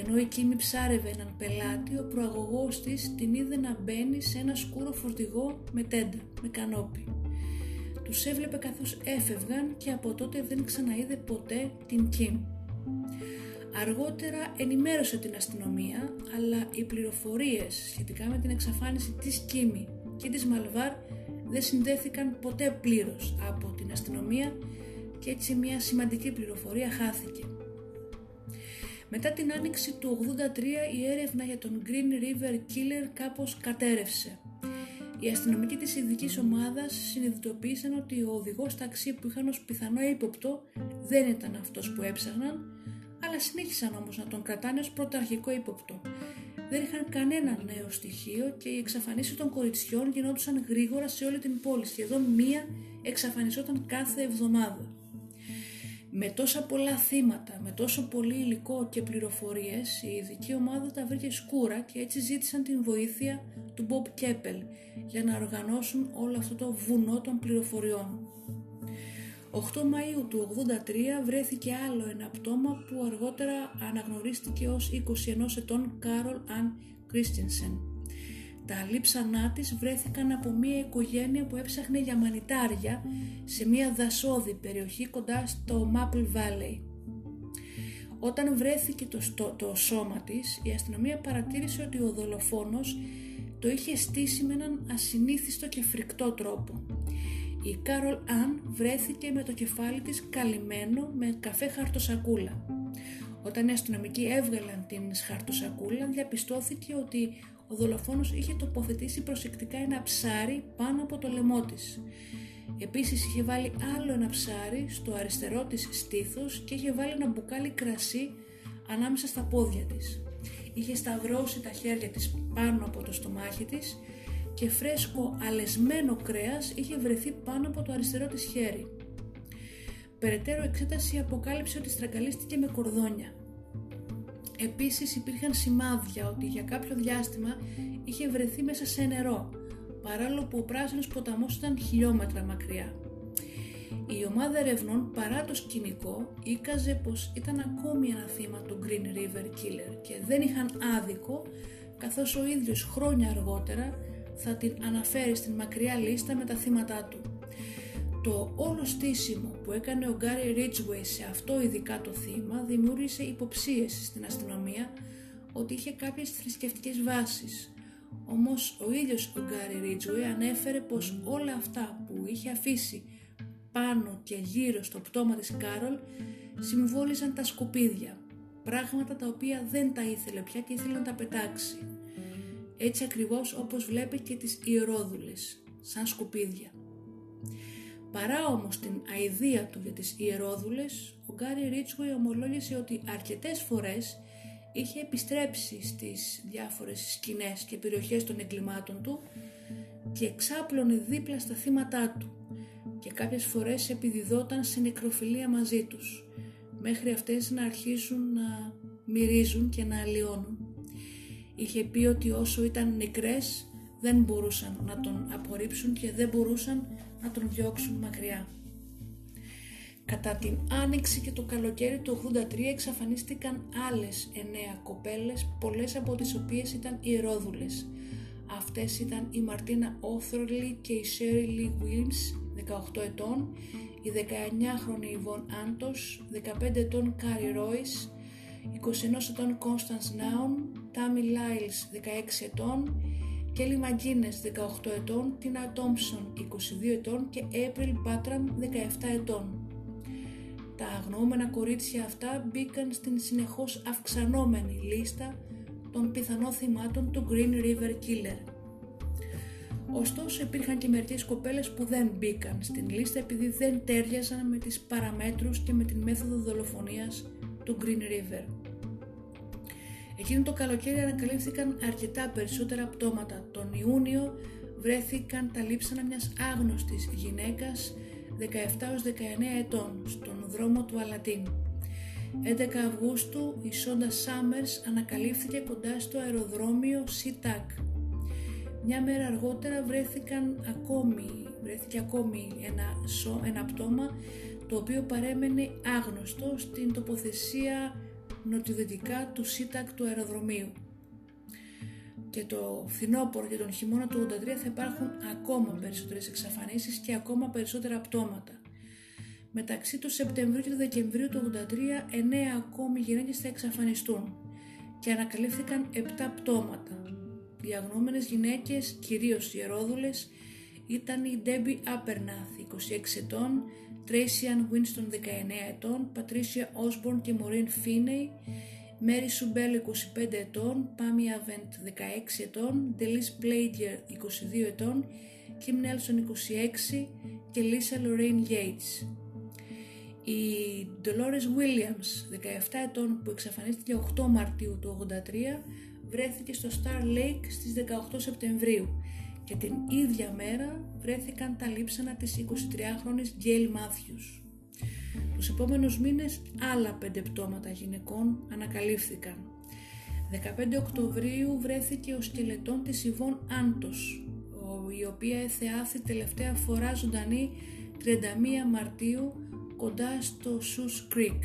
ενώ η Κίμη ψάρευε έναν πελάτη, ο προαγωγός της την είδε να μπαίνει σε ένα σκούρο φορτηγό με τέντα, με κανόπι. Τους έβλεπε καθώς έφευγαν και από τότε δεν ξαναείδε ποτέ την Κίμ. Αργότερα ενημέρωσε την αστυνομία, αλλά οι πληροφορίες σχετικά με την εξαφάνιση της Κίμη και της Μαλβάρ δεν συνδέθηκαν ποτέ πλήρως από την αστυνομία και έτσι μια σημαντική πληροφορία χάθηκε. Μετά την άνοιξη του 83 η έρευνα για τον Green River Killer κάπως κατέρευσε. Οι αστυνομικοί της ειδικής ομάδας συνειδητοποίησαν ότι ο οδηγός ταξί που είχαν ως πιθανό ύποπτο δεν ήταν αυτός που έψαχναν, αλλά συνέχισαν όμως να τον κρατάνε ως πρωταρχικό ύποπτο. Δεν είχαν κανένα νέο στοιχείο και οι εξαφανίσεις των κοριτσιών γινόντουσαν γρήγορα σε όλη την πόλη, σχεδόν μία εξαφανιζόταν κάθε εβδομάδα. Με τόσα πολλά θύματα, με τόσο πολύ υλικό και πληροφορίες, η ειδική ομάδα τα βρήκε σκούρα και έτσι ζήτησαν την βοήθεια του Μπομπ Κέπελ για να οργανώσουν όλο αυτό το βουνό των πληροφοριών. 8 Μαΐου του 83 βρέθηκε άλλο ένα πτώμα που αργότερα αναγνωρίστηκε ως 21 ετών Κάρολ Αν Κρίστινσεν. Τα λείψανά της βρέθηκαν από μια οικογένεια που έψαχνε για μανιτάρια σε μια δασόδη περιοχή κοντά στο Maple Valley. Όταν βρέθηκε το, το σώμα της, η αστυνομία παρατήρησε ότι ο δολοφόνος το είχε στήσει με έναν ασυνήθιστο και φρικτό τρόπο. Η Κάρολ Αν βρέθηκε με το κεφάλι της καλυμμένο με καφέ χαρτοσακούλα. Όταν οι αστυνομικοί έβγαλαν την χαρτοσακούλα διαπιστώθηκε ότι ο δολοφόνος είχε τοποθετήσει προσεκτικά ένα ψάρι πάνω από το λαιμό της. Επίσης είχε βάλει άλλο ένα ψάρι στο αριστερό της στήθος και είχε βάλει ένα μπουκάλι κρασί ανάμεσα στα πόδια της. Είχε σταυρώσει τα χέρια της πάνω από το στομάχι της και φρέσκο αλεσμένο κρέας είχε βρεθεί πάνω από το αριστερό της χέρι. Περαιτέρω εξέταση αποκάλυψε ότι στραγγαλίστηκε με κορδόνια. Επίσης υπήρχαν σημάδια ότι για κάποιο διάστημα είχε βρεθεί μέσα σε νερό, παράλληλο που ο πράσινος ποταμός ήταν χιλιόμετρα μακριά. Η ομάδα ερευνών παρά το σκηνικό ήκαζε πως ήταν ακόμη ένα θύμα του Green River Killer και δεν είχαν άδικο καθώς ο ίδιος χρόνια αργότερα θα την αναφέρει στην μακριά λίστα με τα θύματα του. Το όλο στήσιμο που έκανε ο Γκάρι Ρίτσουεϊ σε αυτό ειδικά το θύμα δημιούργησε υποψίες στην αστυνομία ότι είχε κάποιες θρησκευτικές βάσεις. Όμως ο ίδιος ο Γκάρι Ρίτσουεϊ ανέφερε πως όλα αυτά που είχε αφήσει πάνω και γύρω στο πτώμα της Κάρολ συμβόλιζαν τα σκουπίδια, πράγματα τα οποία δεν τα ήθελε πια και ήθελε να τα πετάξει. Έτσι ακριβώς όπως βλέπει και τις ιερόδουλες, σαν σκουπίδια. Παρά όμως την αηδία του για τις ιερόδουλες, ο Γκάρι Ρίτσουι ομολόγησε ότι αρκετές φορές είχε επιστρέψει στις διάφορες σκηνές και περιοχές των εγκλημάτων του και εξάπλωνε δίπλα στα θύματά του και κάποιες φορές επιδιδόταν σε νεκροφιλία μαζί τους μέχρι αυτές να αρχίσουν να μυρίζουν και να αλλοιώνουν. Είχε πει ότι όσο ήταν νεκρές δεν μπορούσαν να τον απορρίψουν και δεν μπορούσαν να τον διώξουν μακριά. Κατά την άνοιξη και το καλοκαίρι του 83 εξαφανίστηκαν άλλες εννέα κοπέλες, πολλές από τις οποίες ήταν ιερόδουλες. Αυτές ήταν η Μαρτίνα Όθρολη και η Σέρι Λί 18 ετών, η 19χρονη Ιβον Άντος, 15 ετών Κάρι Ρόις, 21 ετών Κόνστανς Νάουν, Τάμι Λάιλς 16 ετών, Κέλι Μαγκίνες 18 ετών, Τίνα Τόμψον 22 ετών και Έπριλ Μπάτραμ 17 ετών. Τα αγνοούμενα κορίτσια αυτά μπήκαν στην συνεχώς αυξανόμενη λίστα των πιθανών θυμάτων του Green River Killer. Ωστόσο υπήρχαν και μερικές κοπέλες που δεν μπήκαν στην λίστα επειδή δεν τέριαζαν με τις παραμέτρους και με την μέθοδο δολοφονίας του Green River. Εκείνο το καλοκαίρι ανακαλύφθηκαν αρκετά περισσότερα πτώματα. Τον Ιούνιο βρέθηκαν τα λείψανα μιας άγνωστης γυναίκας 17-19 ετών στον δρόμο του Αλατίν. 11 Αυγούστου η Σόντα Σάμερς ανακαλύφθηκε κοντά στο αεροδρόμιο Σιτάκ. Μια μέρα αργότερα βρέθηκαν ακόμη, βρέθηκε ακόμη ένα, ένα πτώμα το οποίο παρέμενε άγνωστο στην τοποθεσία νοτιοδυτικά του ΣΥΤΑΚ του αεροδρομίου. Και το φθινόπωρο και τον χειμώνα του 83 θα υπάρχουν ακόμα περισσότερες εξαφανίσεις και ακόμα περισσότερα πτώματα. Μεταξύ του Σεπτεμβρίου και του Δεκεμβρίου του 83, 9 ακόμη γυναίκες θα εξαφανιστούν και ανακαλύφθηκαν 7 πτώματα. Οι αγνώμενες γυναίκες, κυρίως οι ερόδουλες, ήταν η Debbie Apernath, 26 ετών, Tracy Ann Winston 19 ετών, Patricia Osborne και Maureen Finney, Mary Subel 25 ετών, Pammy Avent 16 ετών, Delis Blader 22 ετών, Kim Nelson 26 και Lisa Lorraine Yates. Η Dolores Williams 17 ετών που εξαφανίστηκε 8 Μαρτίου του 83 βρέθηκε στο Star Lake στις 18 Σεπτεμβρίου και την ίδια μέρα βρέθηκαν τα λείψανα της 23χρονης Γκέιλ Μάθιους. Τους επόμενους μήνες άλλα πέντε πτώματα γυναικών ανακαλύφθηκαν. 15 Οκτωβρίου βρέθηκε ο σκελετόν της Ιβών Άντος, η οποία εθεάθη τελευταία φορά ζωντανή 31 Μαρτίου κοντά στο Σούς Creek.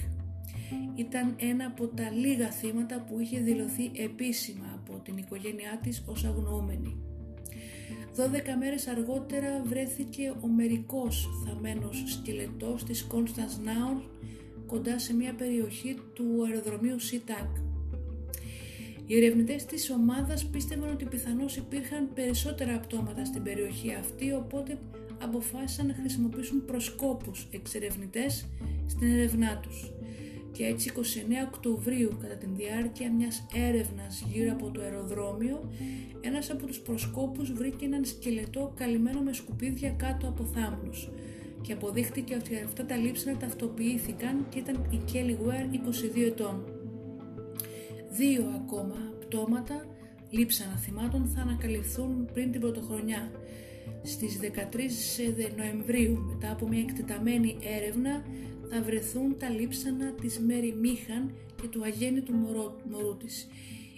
Ήταν ένα από τα λίγα θύματα που είχε δηλωθεί επίσημα από την οικογένειά της ως αγνοούμενη. 12 μέρες αργότερα βρέθηκε ο μερικός θαμένος σκελετός της Κόνσταντς Νάουρ κοντά σε μια περιοχή του αεροδρομίου Σιτάκ. Οι ερευνητές της ομάδας πίστευαν ότι πιθανώς υπήρχαν περισσότερα πτώματα στην περιοχή αυτή, οπότε αποφάσισαν να χρησιμοποιήσουν προσκόπους εξερευνητές στην ερευνά τους και έτσι 29 Οκτωβρίου κατά την διάρκεια μιας έρευνας γύρω από το αεροδρόμιο ένας από τους προσκόπους βρήκε έναν σκελετό καλυμμένο με σκουπίδια κάτω από θάμνους και αποδείχτηκε ότι αυτά τα λείψανα ταυτοποιήθηκαν και ήταν η Kelly Ware 22 ετών. Δύο ακόμα πτώματα λείψανα θυμάτων θα ανακαλυφθούν πριν την πρωτοχρονιά. Στις 13 Νοεμβρίου μετά από μια εκτεταμένη έρευνα θα βρεθούν τα λείψανα της Μέρη Μίχαν και του αγέννητου μωρό, μωρού της.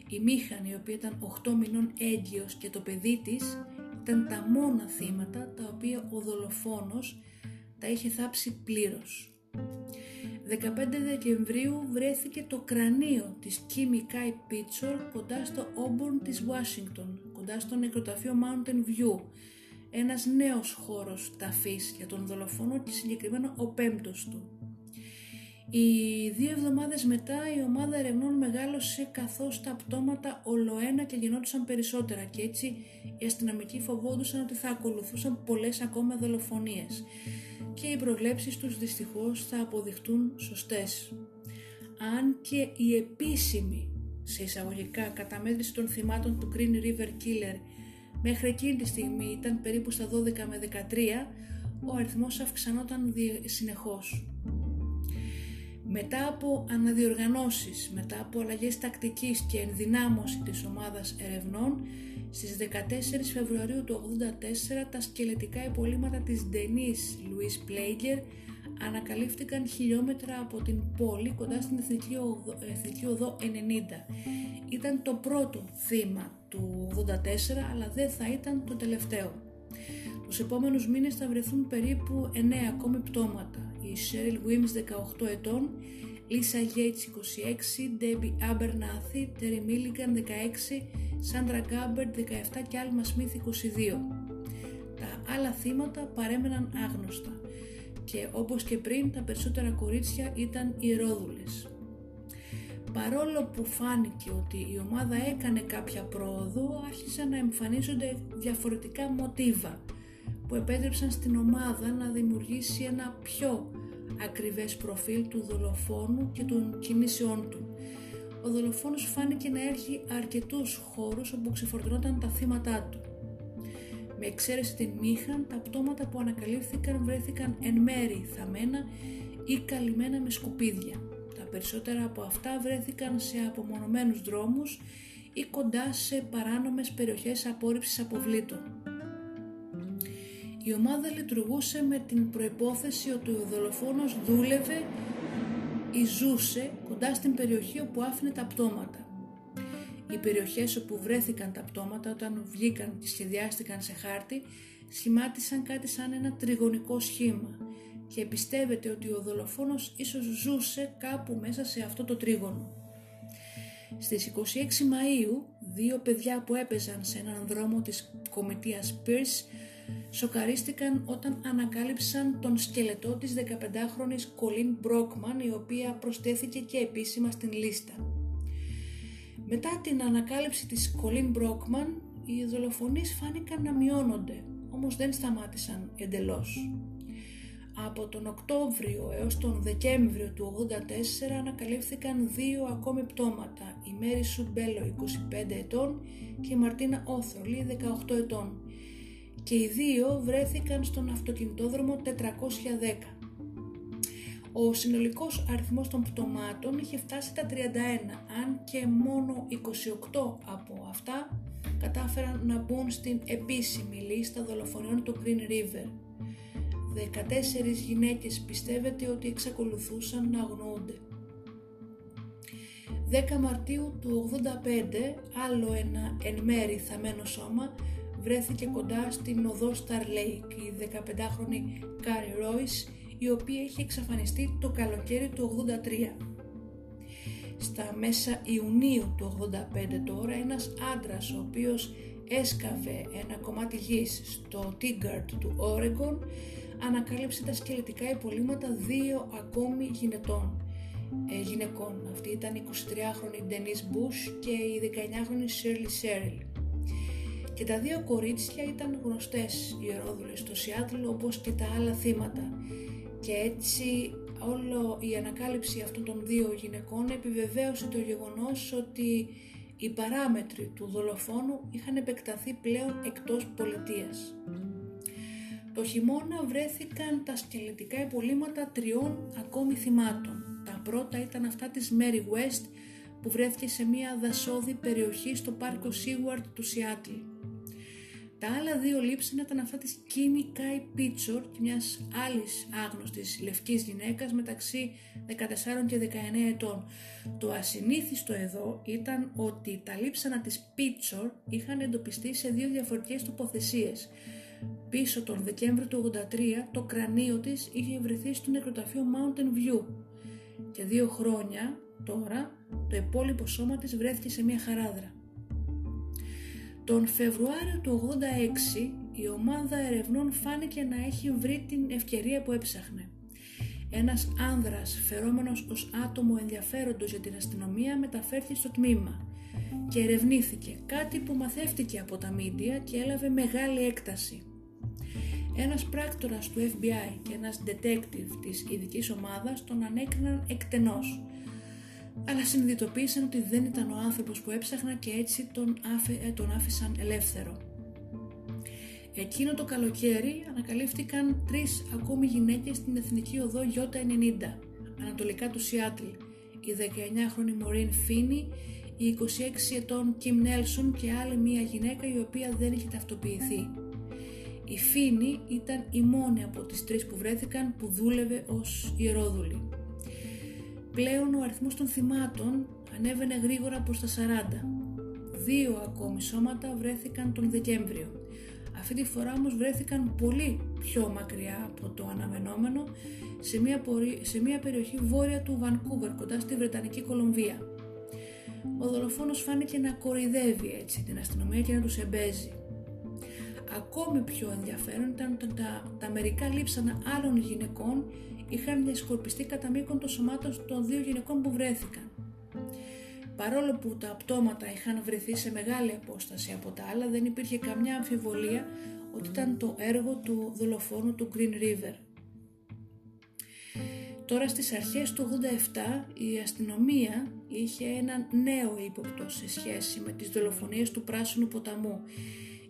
Η Μίχαν, η οποία ήταν 8 μηνών έγκυος και το παιδί της, ήταν τα μόνα θύματα τα οποία ο δολοφόνος τα είχε θάψει πλήρως. 15 Δεκεμβρίου βρέθηκε το κρανίο της Κίμι Κάι Πίτσορ κοντά στο Όμπορν της Ουάσιγκτον, κοντά στο νεκροταφείο Mountain View, ένας νέος χώρος ταφής για τον δολοφόνο και συγκεκριμένα ο πέμπτος του. Οι δύο εβδομάδες μετά η ομάδα ερευνών μεγάλωσε καθώς τα πτώματα ολοένα και γινόντουσαν περισσότερα και έτσι οι αστυνομικοί φοβόντουσαν ότι θα ακολουθούσαν πολλές ακόμα δολοφονίες και οι προβλέψεις τους δυστυχώς θα αποδειχτούν σωστές. Αν και η επίσημη σε εισαγωγικά καταμέτρηση των θυμάτων του Green River Killer μέχρι εκείνη τη στιγμή ήταν περίπου στα 12 με 13, ο αριθμός αυξανόταν συνεχώς. Μετά από αναδιοργανώσεις, μετά από αλλαγές τακτικής και ενδυνάμωση της ομάδας ερευνών, στις 14 Φεβρουαρίου του 1984 τα σκελετικά υπολείμματα της Denise Louise Plager ανακαλύφθηκαν χιλιόμετρα από την πόλη κοντά στην Εθνική Οδό, Εθνική Οδό 90. Ήταν το πρώτο θύμα του 84 αλλά δεν θα ήταν το τελευταίο. Τους επόμενους μήνες θα βρεθούν περίπου 9 ακόμη πτώματα. Η Cheryl Wims 18 ετών Λίσα Γέιτς 26, Ντέμπι Άμπερνάθη, Τέρι Μίλιγκαν 16, Σάντρα Γκάμπερτ 17 και Άλμα Σμίθ 22. Τα άλλα θύματα παρέμεναν άγνωστα και όπως και πριν τα περισσότερα κορίτσια ήταν ιερόδουλες. Παρόλο που φάνηκε ότι η ομάδα έκανε κάποια πρόοδο, άρχισαν να εμφανίζονται διαφορετικά μοτίβα που επέτρεψαν στην ομάδα να δημιουργήσει ένα πιο ακριβές προφίλ του δολοφόνου και των κινήσεών του. Ο δολοφόνος φάνηκε να έχει αρκετούς χώρους όπου ξεφορτωνόταν τα θύματα του. Με εξαίρεση την μύχαν, τα πτώματα που ανακαλύφθηκαν βρέθηκαν εν μέρη θαμμένα ή καλυμμένα με σκουπίδια. Τα περισσότερα από αυτά βρέθηκαν σε απομονωμένους δρόμους ή κοντά σε παράνομες περιοχές απόρριψης αποβλήτων. Η ομάδα λειτουργούσε με την προϋπόθεση ότι ο δολοφόνος δούλευε ή ζούσε κοντά στην περιοχή όπου άφηνε τα πτώματα. Οι περιοχές όπου βρέθηκαν τα πτώματα όταν βγήκαν και σχεδιάστηκαν σε χάρτη σχημάτισαν κάτι σαν ένα τριγωνικό σχήμα και πιστεύετε ότι ο δολοφόνος ίσως ζούσε κάπου μέσα σε αυτό το τρίγωνο. Στις 26 Μαΐου, δύο παιδιά που έπαιζαν σε έναν δρόμο της κομιτείας Pierce σοκαρίστηκαν όταν ανακάλυψαν τον σκελετό της 15χρονης Κολίν Μπρόκμαν η οποία προσθέθηκε και επίσημα στην λίστα. Μετά την ανακάλυψη της Κολίν Μπρόκμαν, οι δολοφονείς φάνηκαν να μειώνονται, όμως δεν σταμάτησαν εντελώς. Από τον Οκτώβριο έως τον Δεκέμβριο του 84 ανακαλύφθηκαν δύο ακόμη πτώματα, η Μέρη Σουμπέλο 25 ετών και η Μαρτίνα Όθρολη 18 ετών και οι δύο βρέθηκαν στον αυτοκινητόδρομο 410. Ο συνολικός αριθμός των πτωμάτων είχε φτάσει τα 31, αν και μόνο 28 από αυτά κατάφεραν να μπουν στην επίσημη λίστα δολοφονιών του Green River. 14 γυναίκες πιστεύεται ότι εξακολουθούσαν να αγνοούνται. 10 Μαρτίου του 85 άλλο ένα εν μέρει θαμένο σώμα βρέθηκε κοντά στην οδό Star Lake η 15χρονη Κάρι Royce η οποία είχε εξαφανιστεί το καλοκαίρι του 83. Στα μέσα Ιουνίου του 85 τώρα ένας άντρας ο οποίος έσκαβε ένα κομμάτι γης στο Tigard του Όρεγκον ανακάλυψε τα σκελετικά υπολείμματα δύο ακόμη γυναιτών, ε, γυναικών. Αυτή ήταν η 23χρονη Denise Bush και η 19χρονη Shirley Sherrill. Και τα δύο κορίτσια ήταν γνωστές ιερόδουλες στο Σιάτλ όπως και τα άλλα θύματα και έτσι όλο η ανακάλυψη αυτών των δύο γυναικών επιβεβαίωσε το γεγονός ότι οι παράμετροι του δολοφόνου είχαν επεκταθεί πλέον εκτός πολιτείας. Το χειμώνα βρέθηκαν τα σκελετικά υπολείμματα τριών ακόμη θυμάτων. Τα πρώτα ήταν αυτά της Mary West που βρέθηκε σε μια δασόδη περιοχή στο πάρκο Seward του Σιάτλ. Τα άλλα δύο λείψανα ήταν αυτά της Κίμη Κάι Πίτσορ και μιας άλλης άγνωστης λευκής γυναίκας μεταξύ 14 και 19 ετών. Το ασυνήθιστο εδώ ήταν ότι τα λείψανα της Πίτσορ είχαν εντοπιστεί σε δύο διαφορετικές τοποθεσίες. Πίσω τον Δεκέμβριο του 83 το κρανίο της είχε βρεθεί στο νεκροταφείο Mountain View και δύο χρόνια τώρα το υπόλοιπο σώμα της βρέθηκε σε μια χαράδρα. Τον Φεβρουάριο του 86 η ομάδα ερευνών φάνηκε να έχει βρει την ευκαιρία που έψαχνε. Ένας άνδρας φερόμενος ως άτομο ενδιαφέροντος για την αστυνομία μεταφέρθηκε στο τμήμα και ερευνήθηκε κάτι που μαθεύτηκε από τα μίντια και έλαβε μεγάλη έκταση. Ένας πράκτορας του FBI και ένας detective της ειδικής ομάδας τον ανέκριναν εκτενώς αλλά συνειδητοποίησαν ότι δεν ήταν ο άνθρωπος που έψαχνα και έτσι τον, άφη, ε, τον άφησαν ελεύθερο. Εκείνο το καλοκαίρι ανακαλύφθηκαν τρεις ακόμη γυναίκες στην Εθνική Οδό Ι90, ανατολικά του Σιάτλ, η 19χρονη Μωρίν Φίνι, η 26 ετών Κιμ Νέλσον και άλλη μία γυναίκα η οποία δεν είχε ταυτοποιηθεί. Η Φίνι ήταν η μόνη από τις τρεις που βρέθηκαν που δούλευε ως ιερόδουλη. Πλέον ο αριθμός των θυμάτων ανέβαινε γρήγορα προς τα 40. Δύο ακόμη σώματα βρέθηκαν τον Δεκέμβριο. Αυτή τη φορά όμως βρέθηκαν πολύ πιο μακριά από το αναμενόμενο σε μια, σε μια περιοχή βόρεια του Βανκούβερ κοντά στη Βρετανική Κολομβία. Ο δολοφόνος φάνηκε να κορυδεύει έτσι την αστυνομία και να τους εμπέζει. Ακόμη πιο ενδιαφέρον ήταν ότι τα, τα μερικά λείψανα άλλων γυναικών είχαν διασκορπιστεί κατά μήκον των σωμάτων των δύο γυναικών που βρέθηκαν. Παρόλο που τα πτώματα είχαν βρεθεί σε μεγάλη απόσταση από τα άλλα, δεν υπήρχε καμιά αμφιβολία ότι ήταν το έργο του δολοφόνου του Green River. Τώρα στις αρχές του 87 η αστυνομία είχε έναν νέο ύποπτο σε σχέση με τις δολοφονίες του Πράσινου Ποταμού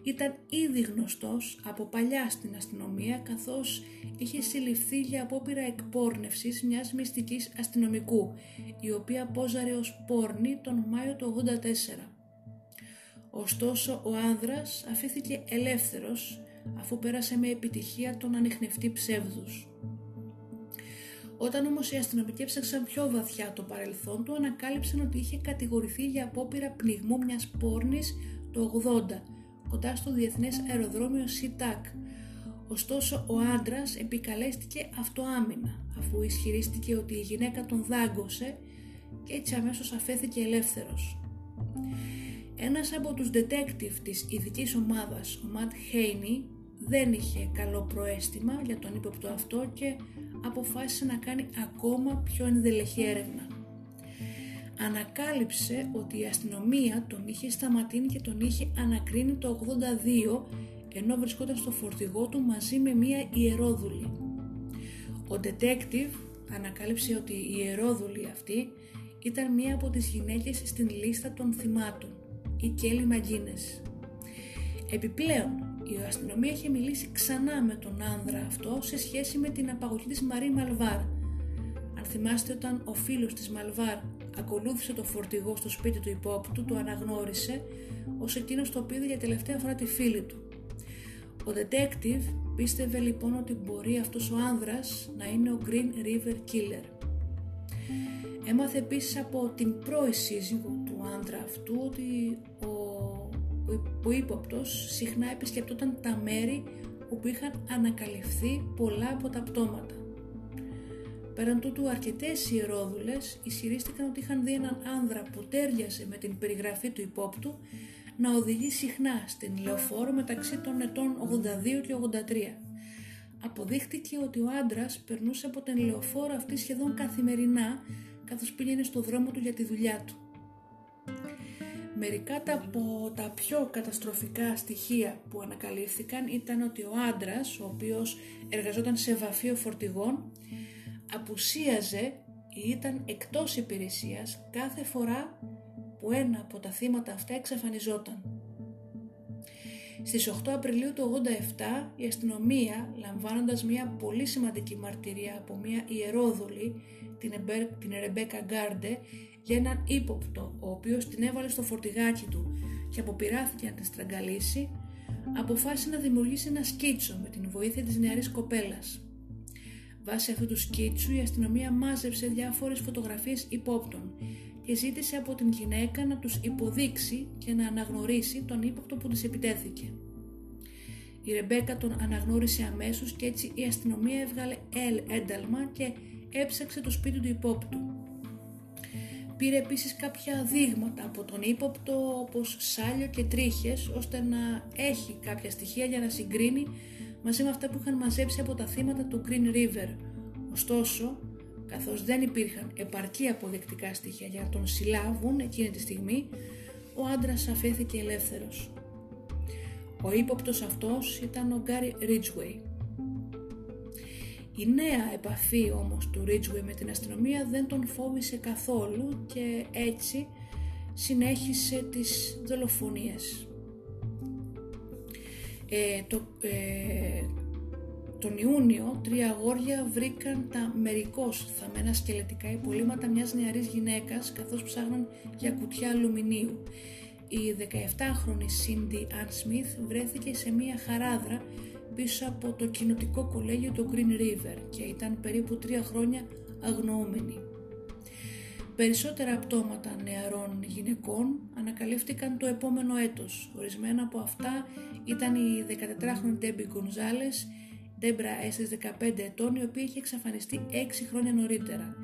ήταν ήδη γνωστός από παλιά στην αστυνομία καθώς είχε συλληφθεί για απόπειρα εκπόρνευσης μιας μυστικής αστυνομικού η οποία πόζαρε ως πόρνη τον Μάιο του 84. Ωστόσο ο άνδρας αφήθηκε ελεύθερος αφού πέρασε με επιτυχία τον ανιχνευτή ψεύδους. Όταν όμως οι αστυνομικοί έψαξαν πιο βαθιά το παρελθόν του ανακάλυψαν ότι είχε κατηγορηθεί για απόπειρα πνιγμού μιας πόρνης το 80 κοντά στο διεθνές αεροδρόμιο ΣΥΤΑΚ. Ωστόσο ο άντρας επικαλέστηκε αυτοάμυνα αφού ισχυρίστηκε ότι η γυναίκα τον δάγκωσε και έτσι αμέσως αφέθηκε ελεύθερος. Ένας από τους detective της ειδικής ομάδας, ο Ματ Χέινι, δεν είχε καλό προέστημα για τον ύποπτο αυτό και αποφάσισε να κάνει ακόμα πιο ενδελεχή έρευνα ανακάλυψε ότι η αστυνομία τον είχε σταματήσει και τον είχε ανακρίνει το 82 ενώ βρισκόταν στο φορτηγό του μαζί με μία ιερόδουλη. Ο detective ανακάλυψε ότι η ιερόδουλη αυτή ήταν μία από τις γυναίκες στην λίστα των θυμάτων, η Κέλλη Μαγκίνες. Επιπλέον, η αστυνομία είχε μιλήσει ξανά με τον άνδρα αυτό σε σχέση με την απαγωγή της Μαρή Μαλβάρ. Αν θυμάστε όταν ο φίλος της Μαλβάρ ακολούθησε το φορτηγό στο σπίτι του υπόπτου, το αναγνώρισε ως εκείνος το οποίο για τελευταία φορά τη φίλη του. Ο detective πίστευε λοιπόν ότι μπορεί αυτός ο άνδρας να είναι ο Green River Killer. Έμαθε επίσης από την πρώη σύζυγο του άνδρα αυτού ότι ο, ο ύποπτος συχνά επισκεπτόταν τα μέρη όπου είχαν ανακαλυφθεί πολλά από τα πτώματα. Πέραν τούτου, αρκετές ιερόδουλες ισχυρίστηκαν ότι είχαν δει έναν άνδρα που τέριαζε με την περιγραφή του υπόπτου να οδηγεί συχνά στην λεωφόρο μεταξύ των ετών 82 και 83. Αποδείχτηκε ότι ο άντρας περνούσε από την λεωφόρο αυτή σχεδόν καθημερινά καθώς πήγαινε στο δρόμο του για τη δουλειά του. Μερικά από τα πιο καταστροφικά στοιχεία που ανακαλύφθηκαν ήταν ότι ο άντρας, ο οποίος εργαζόταν σε βαφείο φορτηγών, απουσίαζε ή ήταν εκτός υπηρεσίας κάθε φορά που ένα από τα θύματα αυτά εξαφανιζόταν. Στις 8 Απριλίου του 87 η αστυνομία λαμβάνοντας μια πολύ σημαντική μαρτυρία από μια ιερόδουλη την, την Ρεμπέκα Γκάρντε για έναν ύποπτο ο οποίος την έβαλε στο φορτηγάκι του και αποπειράθηκε να την στραγγαλίσει αποφάσισε να δημιουργήσει ένα σκίτσο με την βοήθεια της νεαρής κοπέλας. Βάσει αυτού του σκίτσου η αστυνομία μάζεψε διάφορες φωτογραφίες υπόπτων και ζήτησε από την γυναίκα να τους υποδείξει και να αναγνωρίσει τον ύποπτο που της επιτέθηκε. Η Ρεμπέκα τον αναγνώρισε αμέσως και έτσι η αστυνομία έβγαλε ένταλμα και έψαξε το σπίτι του υπόπτου. Πήρε επίσης κάποια δείγματα από τον ύποπτο όπως σάλιο και τρίχες ώστε να έχει κάποια στοιχεία για να συγκρίνει μαζί με αυτά που είχαν μαζέψει από τα θύματα του Green River. Ωστόσο, καθώς δεν υπήρχαν επαρκή αποδεικτικά στοιχεία για να τον συλλάβουν εκείνη τη στιγμή, ο άντρας αφέθηκε ελεύθερος. Ο ύποπτος αυτός ήταν ο Γκάρι Ridgway. Η νέα επαφή όμως του Ridgway με την αστυνομία δεν τον φόβησε καθόλου και έτσι συνέχισε τις δολοφονίες. Ε, το, ε, τον Ιούνιο τρία αγόρια βρήκαν τα μερικώς θαμμένα σκελετικά υπολείμματα μιας νεαρής γυναίκας καθώς ψάχναν για κουτιά αλουμινίου. Η 17χρονη Cindy Ann Smith βρέθηκε σε μια χαράδρα πίσω από το κοινοτικό κολέγιο του Green River και ήταν περίπου τρία χρόνια αγνοούμενη. Περισσότερα πτώματα νεαρών γυναικών ανακαλύφθηκαν το επόμενο έτος. Ορισμένα από αυτά ήταν η 14χρονη Debbie Gonzalez, Debra Estes 15 ετών, η οποία είχε εξαφανιστεί 6 χρόνια νωρίτερα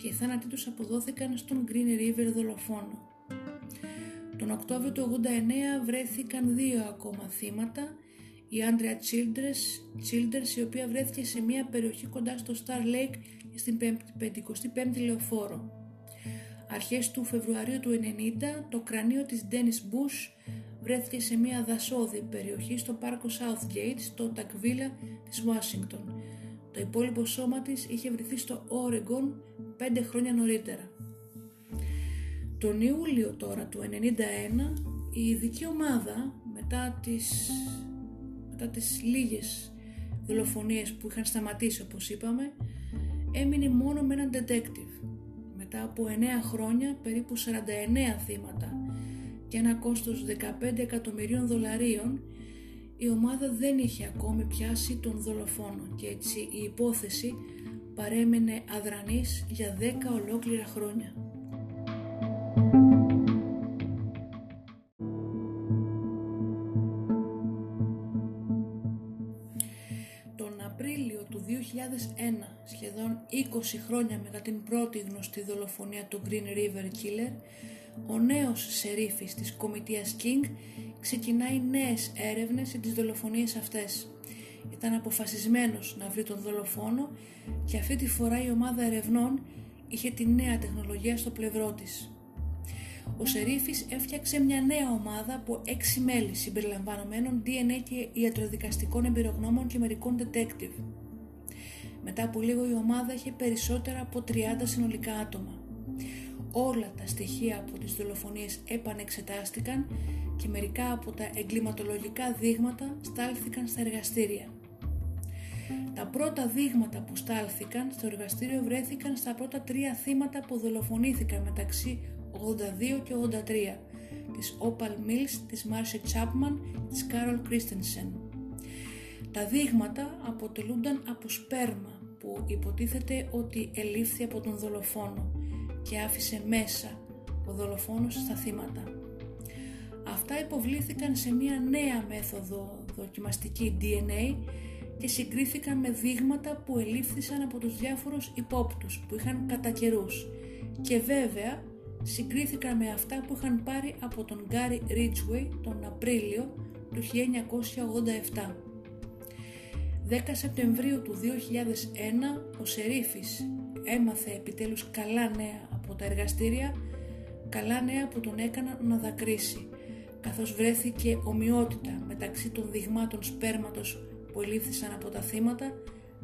και οι θάνατοι τους αποδόθηκαν στον Green River δολοφόνο. Τον Οκτώβριο του 89 βρέθηκαν δύο ακόμα θύματα, η Άντρια Childers, η οποία βρέθηκε σε μια περιοχή κοντά στο Star Lake στην 55η λεωφόρο. Αρχές του Φεβρουαρίου του 90 το κρανίο της Dennis Bush βρέθηκε σε μια δασόδη περιοχή στο πάρκο Southgate στο Τακβίλα της Ουάσιγκτον. Το υπόλοιπο σώμα της είχε βρεθεί στο Oregon πέντε χρόνια νωρίτερα. Τον Ιούλιο τώρα του 1991 η ειδική ομάδα μετά τις, μετά τις λίγες δολοφονίες που είχαν σταματήσει όπως είπαμε έμεινε μόνο με έναν detective. Μετά από 9 χρόνια περίπου 49 θύματα και ένα κόστος 15 εκατομμυρίων δολαρίων η ομάδα δεν είχε ακόμη πιάσει τον δολοφόνο και έτσι η υπόθεση παρέμεινε αδρανής για 10 ολόκληρα χρόνια. Σχεδόν 20 χρόνια μετά την πρώτη γνωστή δολοφονία του Green River Killer, ο νέος σερίφης της κομιτείας King ξεκινάει νέες έρευνες για τις δολοφονίες αυτές. Ήταν αποφασισμένος να βρει τον δολοφόνο και αυτή τη φορά η ομάδα ερευνών είχε τη νέα τεχνολογία στο πλευρό της. Ο Σερίφης έφτιαξε μια νέα ομάδα από έξι μέλη συμπεριλαμβανομένων DNA και ιατροδικαστικών εμπειρογνώμων και μερικών detective. Μετά από λίγο η ομάδα είχε περισσότερα από 30 συνολικά άτομα. Όλα τα στοιχεία από τις δολοφονίες επανεξετάστηκαν και μερικά από τα εγκληματολογικά δείγματα στάλθηκαν στα εργαστήρια. Τα πρώτα δείγματα που στάλθηκαν στο εργαστήριο βρέθηκαν στα πρώτα τρία θύματα που δολοφονήθηκαν μεταξύ 82 και 83 της Opal Mills, της Marcia Chapman και της Carol Christensen. Τα δείγματα αποτελούνταν από σπέρμα που υποτίθεται ότι ελήφθη από τον δολοφόνο και άφησε μέσα ο δολοφόνος στα θύματα. Αυτά υποβλήθηκαν σε μια νέα μέθοδο δοκιμαστική DNA και συγκρίθηκαν με δείγματα που ελήφθησαν από τους διάφορους υπόπτους που είχαν κατά καιρούς και βέβαια συγκρίθηκαν με αυτά που είχαν πάρει από τον Γκάρι Ridgway τον Απρίλιο του 1987. 10 Σεπτεμβρίου του 2001 ο Σερίφης έμαθε επιτέλους καλά νέα από τα εργαστήρια, καλά νέα που τον έκαναν να δακρύσει, καθώς βρέθηκε ομοιότητα μεταξύ των δειγμάτων σπέρματος που ελήφθησαν από τα θύματα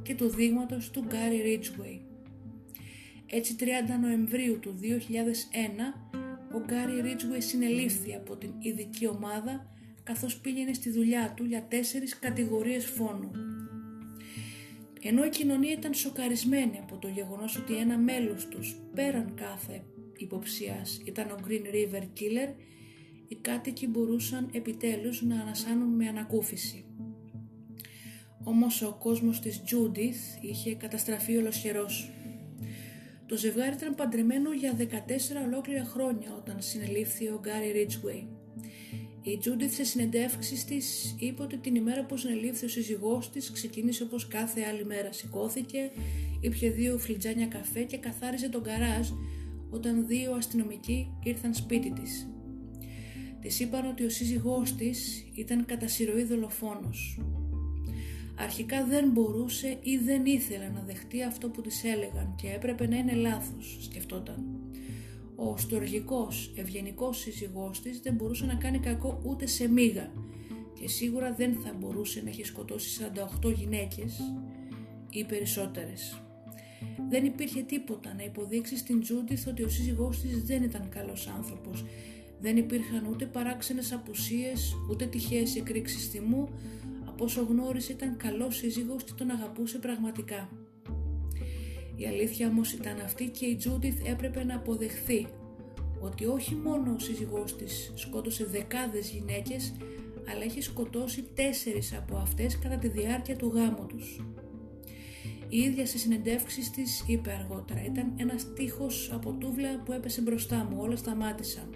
και του δείγματος του Γκάρι Ridgway. Έτσι 30 Νοεμβρίου του 2001 ο Γκάρι Ridgway συνελήφθη από την ειδική ομάδα καθώς πήγαινε στη δουλειά του για τέσσερις κατηγορίες φόνου. Ενώ η κοινωνία ήταν σοκαρισμένη από το γεγονός ότι ένα μέλος τους πέραν κάθε υποψίας ήταν ο Green River Killer, οι κάτοικοι μπορούσαν επιτέλους να ανασάνουν με ανακούφιση. Όμως ο κόσμος της Judith είχε καταστραφεί ολοσχερός. Το ζευγάρι ήταν παντρεμένο για 14 ολόκληρα χρόνια όταν συνελήφθη ο Γκάρι Ridgway. Η Τζούντιθ σε συνεντεύξεις της είπε ότι την ημέρα που συνελήφθη ο σύζυγός της ξεκίνησε όπως κάθε άλλη μέρα. Σηκώθηκε, ήπια δύο φλιτζάνια καφέ και καθάριζε τον καράζ όταν δύο αστυνομικοί ήρθαν σπίτι της. Της είπαν ότι ο σύζυγός της ήταν κατά συρροή δολοφόνος. Αρχικά δεν μπορούσε ή δεν ήθελε να δεχτεί αυτό που της έλεγαν και έπρεπε να είναι λάθος, σκεφτόταν. Ο στοργικός, ευγενικός σύζυγός της δεν μπορούσε να κάνει κακό ούτε σε μίγα και σίγουρα δεν θα μπορούσε να έχει σκοτώσει 48 γυναίκες ή περισσότερες. Δεν υπήρχε τίποτα να υποδείξει στην Τζούντιθ ότι ο σύζυγός της δεν ήταν καλός άνθρωπος. Δεν υπήρχαν ούτε παράξενες απουσίες, ούτε τυχαίες εκρήξεις θυμού, από όσο γνώρισε ήταν καλός σύζυγος και τον αγαπούσε πραγματικά. Η αλήθεια όμως ήταν αυτή και η Τζούντιθ έπρεπε να αποδεχθεί ότι όχι μόνο ο σύζυγός της σκότωσε δεκάδες γυναίκες αλλά έχει σκοτώσει τέσσερις από αυτές κατά τη διάρκεια του γάμου τους. Η ίδια σε συνεντεύξεις της είπε αργότερα «Ήταν ένας τείχος από τούβλα που έπεσε μπροστά μου, όλα σταμάτησαν».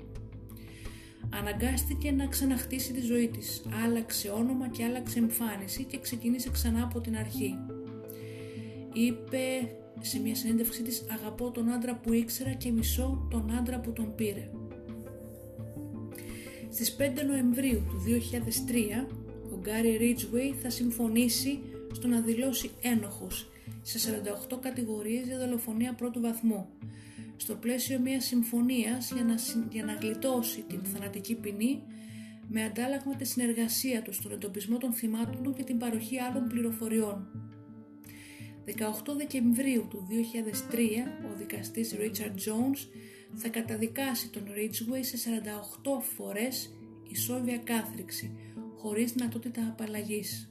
Αναγκάστηκε να ξαναχτίσει τη ζωή της, άλλαξε όνομα και άλλαξε εμφάνιση και ξεκίνησε ξανά από την αρχή. Είπε σε μια συνέντευξή της «Αγαπώ τον άντρα που ήξερα και μισώ τον άντρα που τον πήρε». Στις 5 Νοεμβρίου του 2003, ο Γκάρι Ridgway θα συμφωνήσει στο να δηλώσει ένοχος σε 48 κατηγορίες για δολοφονία πρώτου βαθμού, στο πλαίσιο μιας συμφωνίας για να, για να γλιτώσει την θανατική ποινή με αντάλλαγμα τη συνεργασία του στον εντοπισμό των θυμάτων του και την παροχή άλλων πληροφοριών. 18 Δεκεμβρίου του 2003, ο δικαστής Richard Jones θα καταδικάσει τον Ridgway σε 48 φορές ισόβια κάθριξη, χωρίς δυνατότητα απαλλαγής.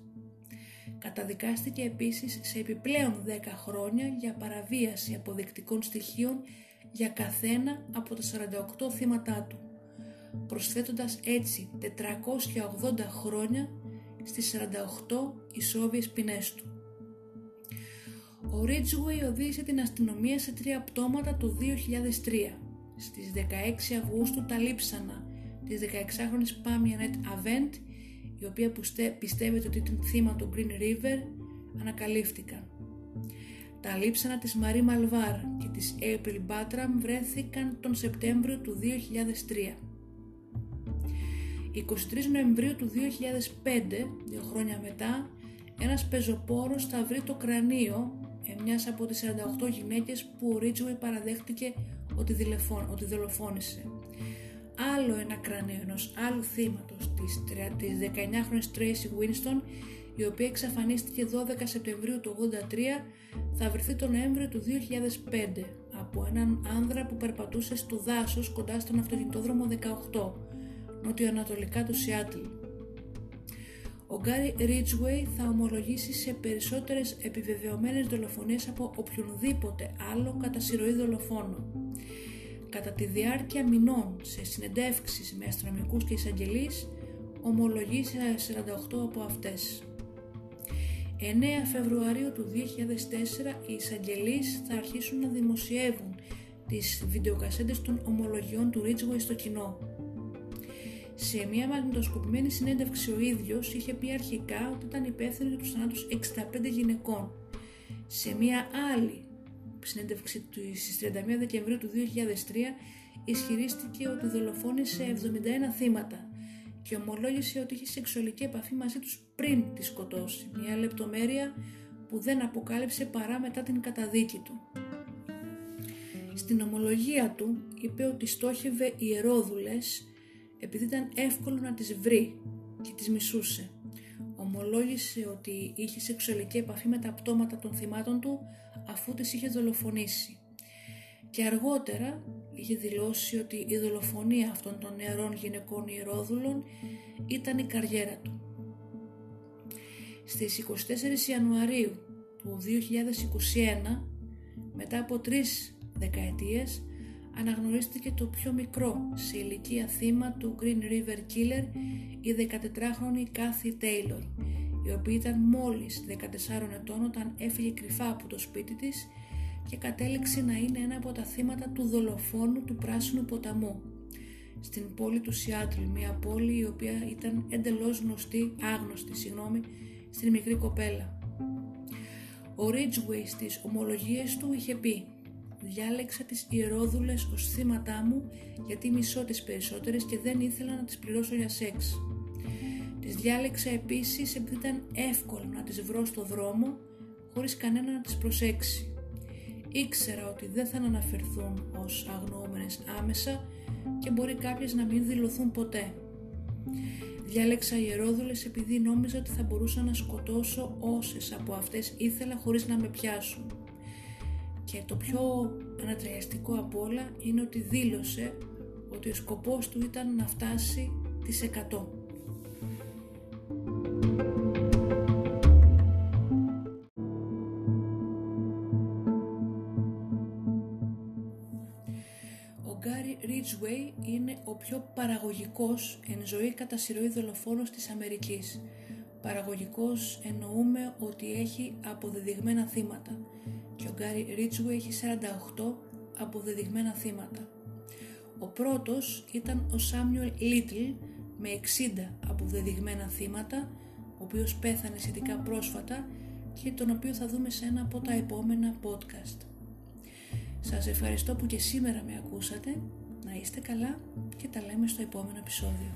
Καταδικάστηκε επίσης σε επιπλέον 10 χρόνια για παραβίαση αποδεικτικών στοιχείων για καθένα από τα 48 θύματά του, προσθέτοντας έτσι 480 χρόνια στις 48 ισόβιες ποινές του. Ο Ridgway οδήγησε την αστυνομία σε τρία πτώματα το 2003. Στις 16 Αυγούστου τα λείψανα της 16χρονης Πάμια Νέτ Αβέντ, η οποία πιστεύεται ότι ήταν θύμα του Green River, ανακαλύφθηκαν. Τα λείψανα της Μαρή Μαλβάρ και της April Μπάτραμ βρέθηκαν τον Σεπτέμβριο του 2003. 23 Νοεμβρίου του 2005, δύο χρόνια μετά, ένας πεζοπόρος θα βρει το κρανίο μιας από τις 48 γυναίκες που ο Ρίτσουι παραδέχτηκε ότι, ότι δολοφόνησε. Άλλο ένα κρανίο ενός άλλου θύματος της, της 19χρονης Tracy Winston η οποία εξαφανίστηκε 12 Σεπτεμβρίου του 1983 θα βρεθεί τον Νοέμβριο του 2005 από έναν άνδρα που περπατούσε στο δάσος κοντά στον αυτοκινητόδρομο 18 νοτιοανατολικά του Σιάτλ. Ο Γκάρι Ridgway θα ομολογήσει σε περισσότερες επιβεβαιωμένες δολοφονίες από οποιονδήποτε άλλο κατά συρροή δολοφόνο. Κατά τη διάρκεια μηνών σε συνεντεύξεις με αστυνομικούς και εισαγγελείς, ομολογεί σε 48 από αυτές. 9 Φεβρουαρίου του 2004 οι εισαγγελείς θα αρχίσουν να δημοσιεύουν τις βιντεοκασέντες των ομολογιών του Ridgway στο κοινό. Σε μια μαγνητοσκοπημένη συνέντευξη ο ίδιος είχε πει αρχικά ότι ήταν υπεύθυνο για τους θανάτους 65 γυναικών. Σε μια άλλη συνέντευξη του στις 31 Δεκεμβρίου του 2003 ισχυρίστηκε ότι δολοφόνησε 71 θύματα και ομολόγησε ότι είχε σεξουαλική επαφή μαζί τους πριν τη σκοτώσει, μια λεπτομέρεια που δεν αποκάλυψε παρά μετά την καταδίκη του. Στην ομολογία του είπε ότι στόχευε ιερόδουλες επειδή ήταν εύκολο να τις βρει και τις μισούσε. Ομολόγησε ότι είχε σεξουαλική επαφή με τα πτώματα των θυμάτων του αφού τις είχε δολοφονήσει. Και αργότερα είχε δηλώσει ότι η δολοφονία αυτών των νεαρών γυναικών ιερόδουλων ήταν η καριέρα του. Στις 24 Ιανουαρίου του 2021, μετά από τρεις δεκαετίες, αναγνωρίστηκε το πιο μικρό σε ηλικία θύμα του Green River Killer, η 14χρονη Κάθη Taylor, η οποία ήταν μόλις 14 ετών όταν έφυγε κρυφά από το σπίτι της και κατέληξε να είναι ένα από τα θύματα του δολοφόνου του Πράσινου Ποταμού στην πόλη του Σιάτλ, μια πόλη η οποία ήταν εντελώς γνωστή, άγνωστη, συγγνώμη, στην μικρή κοπέλα. Ο Ridgway στις ομολογίες του είχε πει «Διάλεξα τις ιερόδουλες ως θύματά μου γιατί μισώ τις περισσότερες και δεν ήθελα να τις πληρώσω για σεξ. Τις διάλεξα επίσης επειδή ήταν εύκολο να τις βρω στο δρόμο χωρίς κανένα να τις προσέξει. Ήξερα ότι δεν θα αναφερθούν ως αγνοούμενες άμεσα και μπορεί κάποιες να μην δηλωθούν ποτέ. Διάλεξα ιερόδουλες επειδή νόμιζα ότι θα μπορούσα να σκοτώσω όσες από αυτές ήθελα χωρίς να με πιάσουν. Και το πιο ανατρεαστικό από όλα είναι ότι δήλωσε ότι ο σκοπός του ήταν να φτάσει τις 100. είναι ο πιο παραγωγικός εν ζωή κατά συρροή δολοφόνος της Αμερικής. Παραγωγικός εννοούμε ότι έχει αποδεδειγμένα θύματα και ο Γκάρι Ρίτσου έχει 48 αποδεδειγμένα θύματα. Ο πρώτος ήταν ο Σάμιουελ Λίτλ με 60 αποδεδειγμένα θύματα, ο οποίος πέθανε σχετικά πρόσφατα και τον οποίο θα δούμε σε ένα από τα επόμενα podcast. Σας ευχαριστώ που και σήμερα με ακούσατε, να είστε καλά και τα λέμε στο επόμενο επεισόδιο.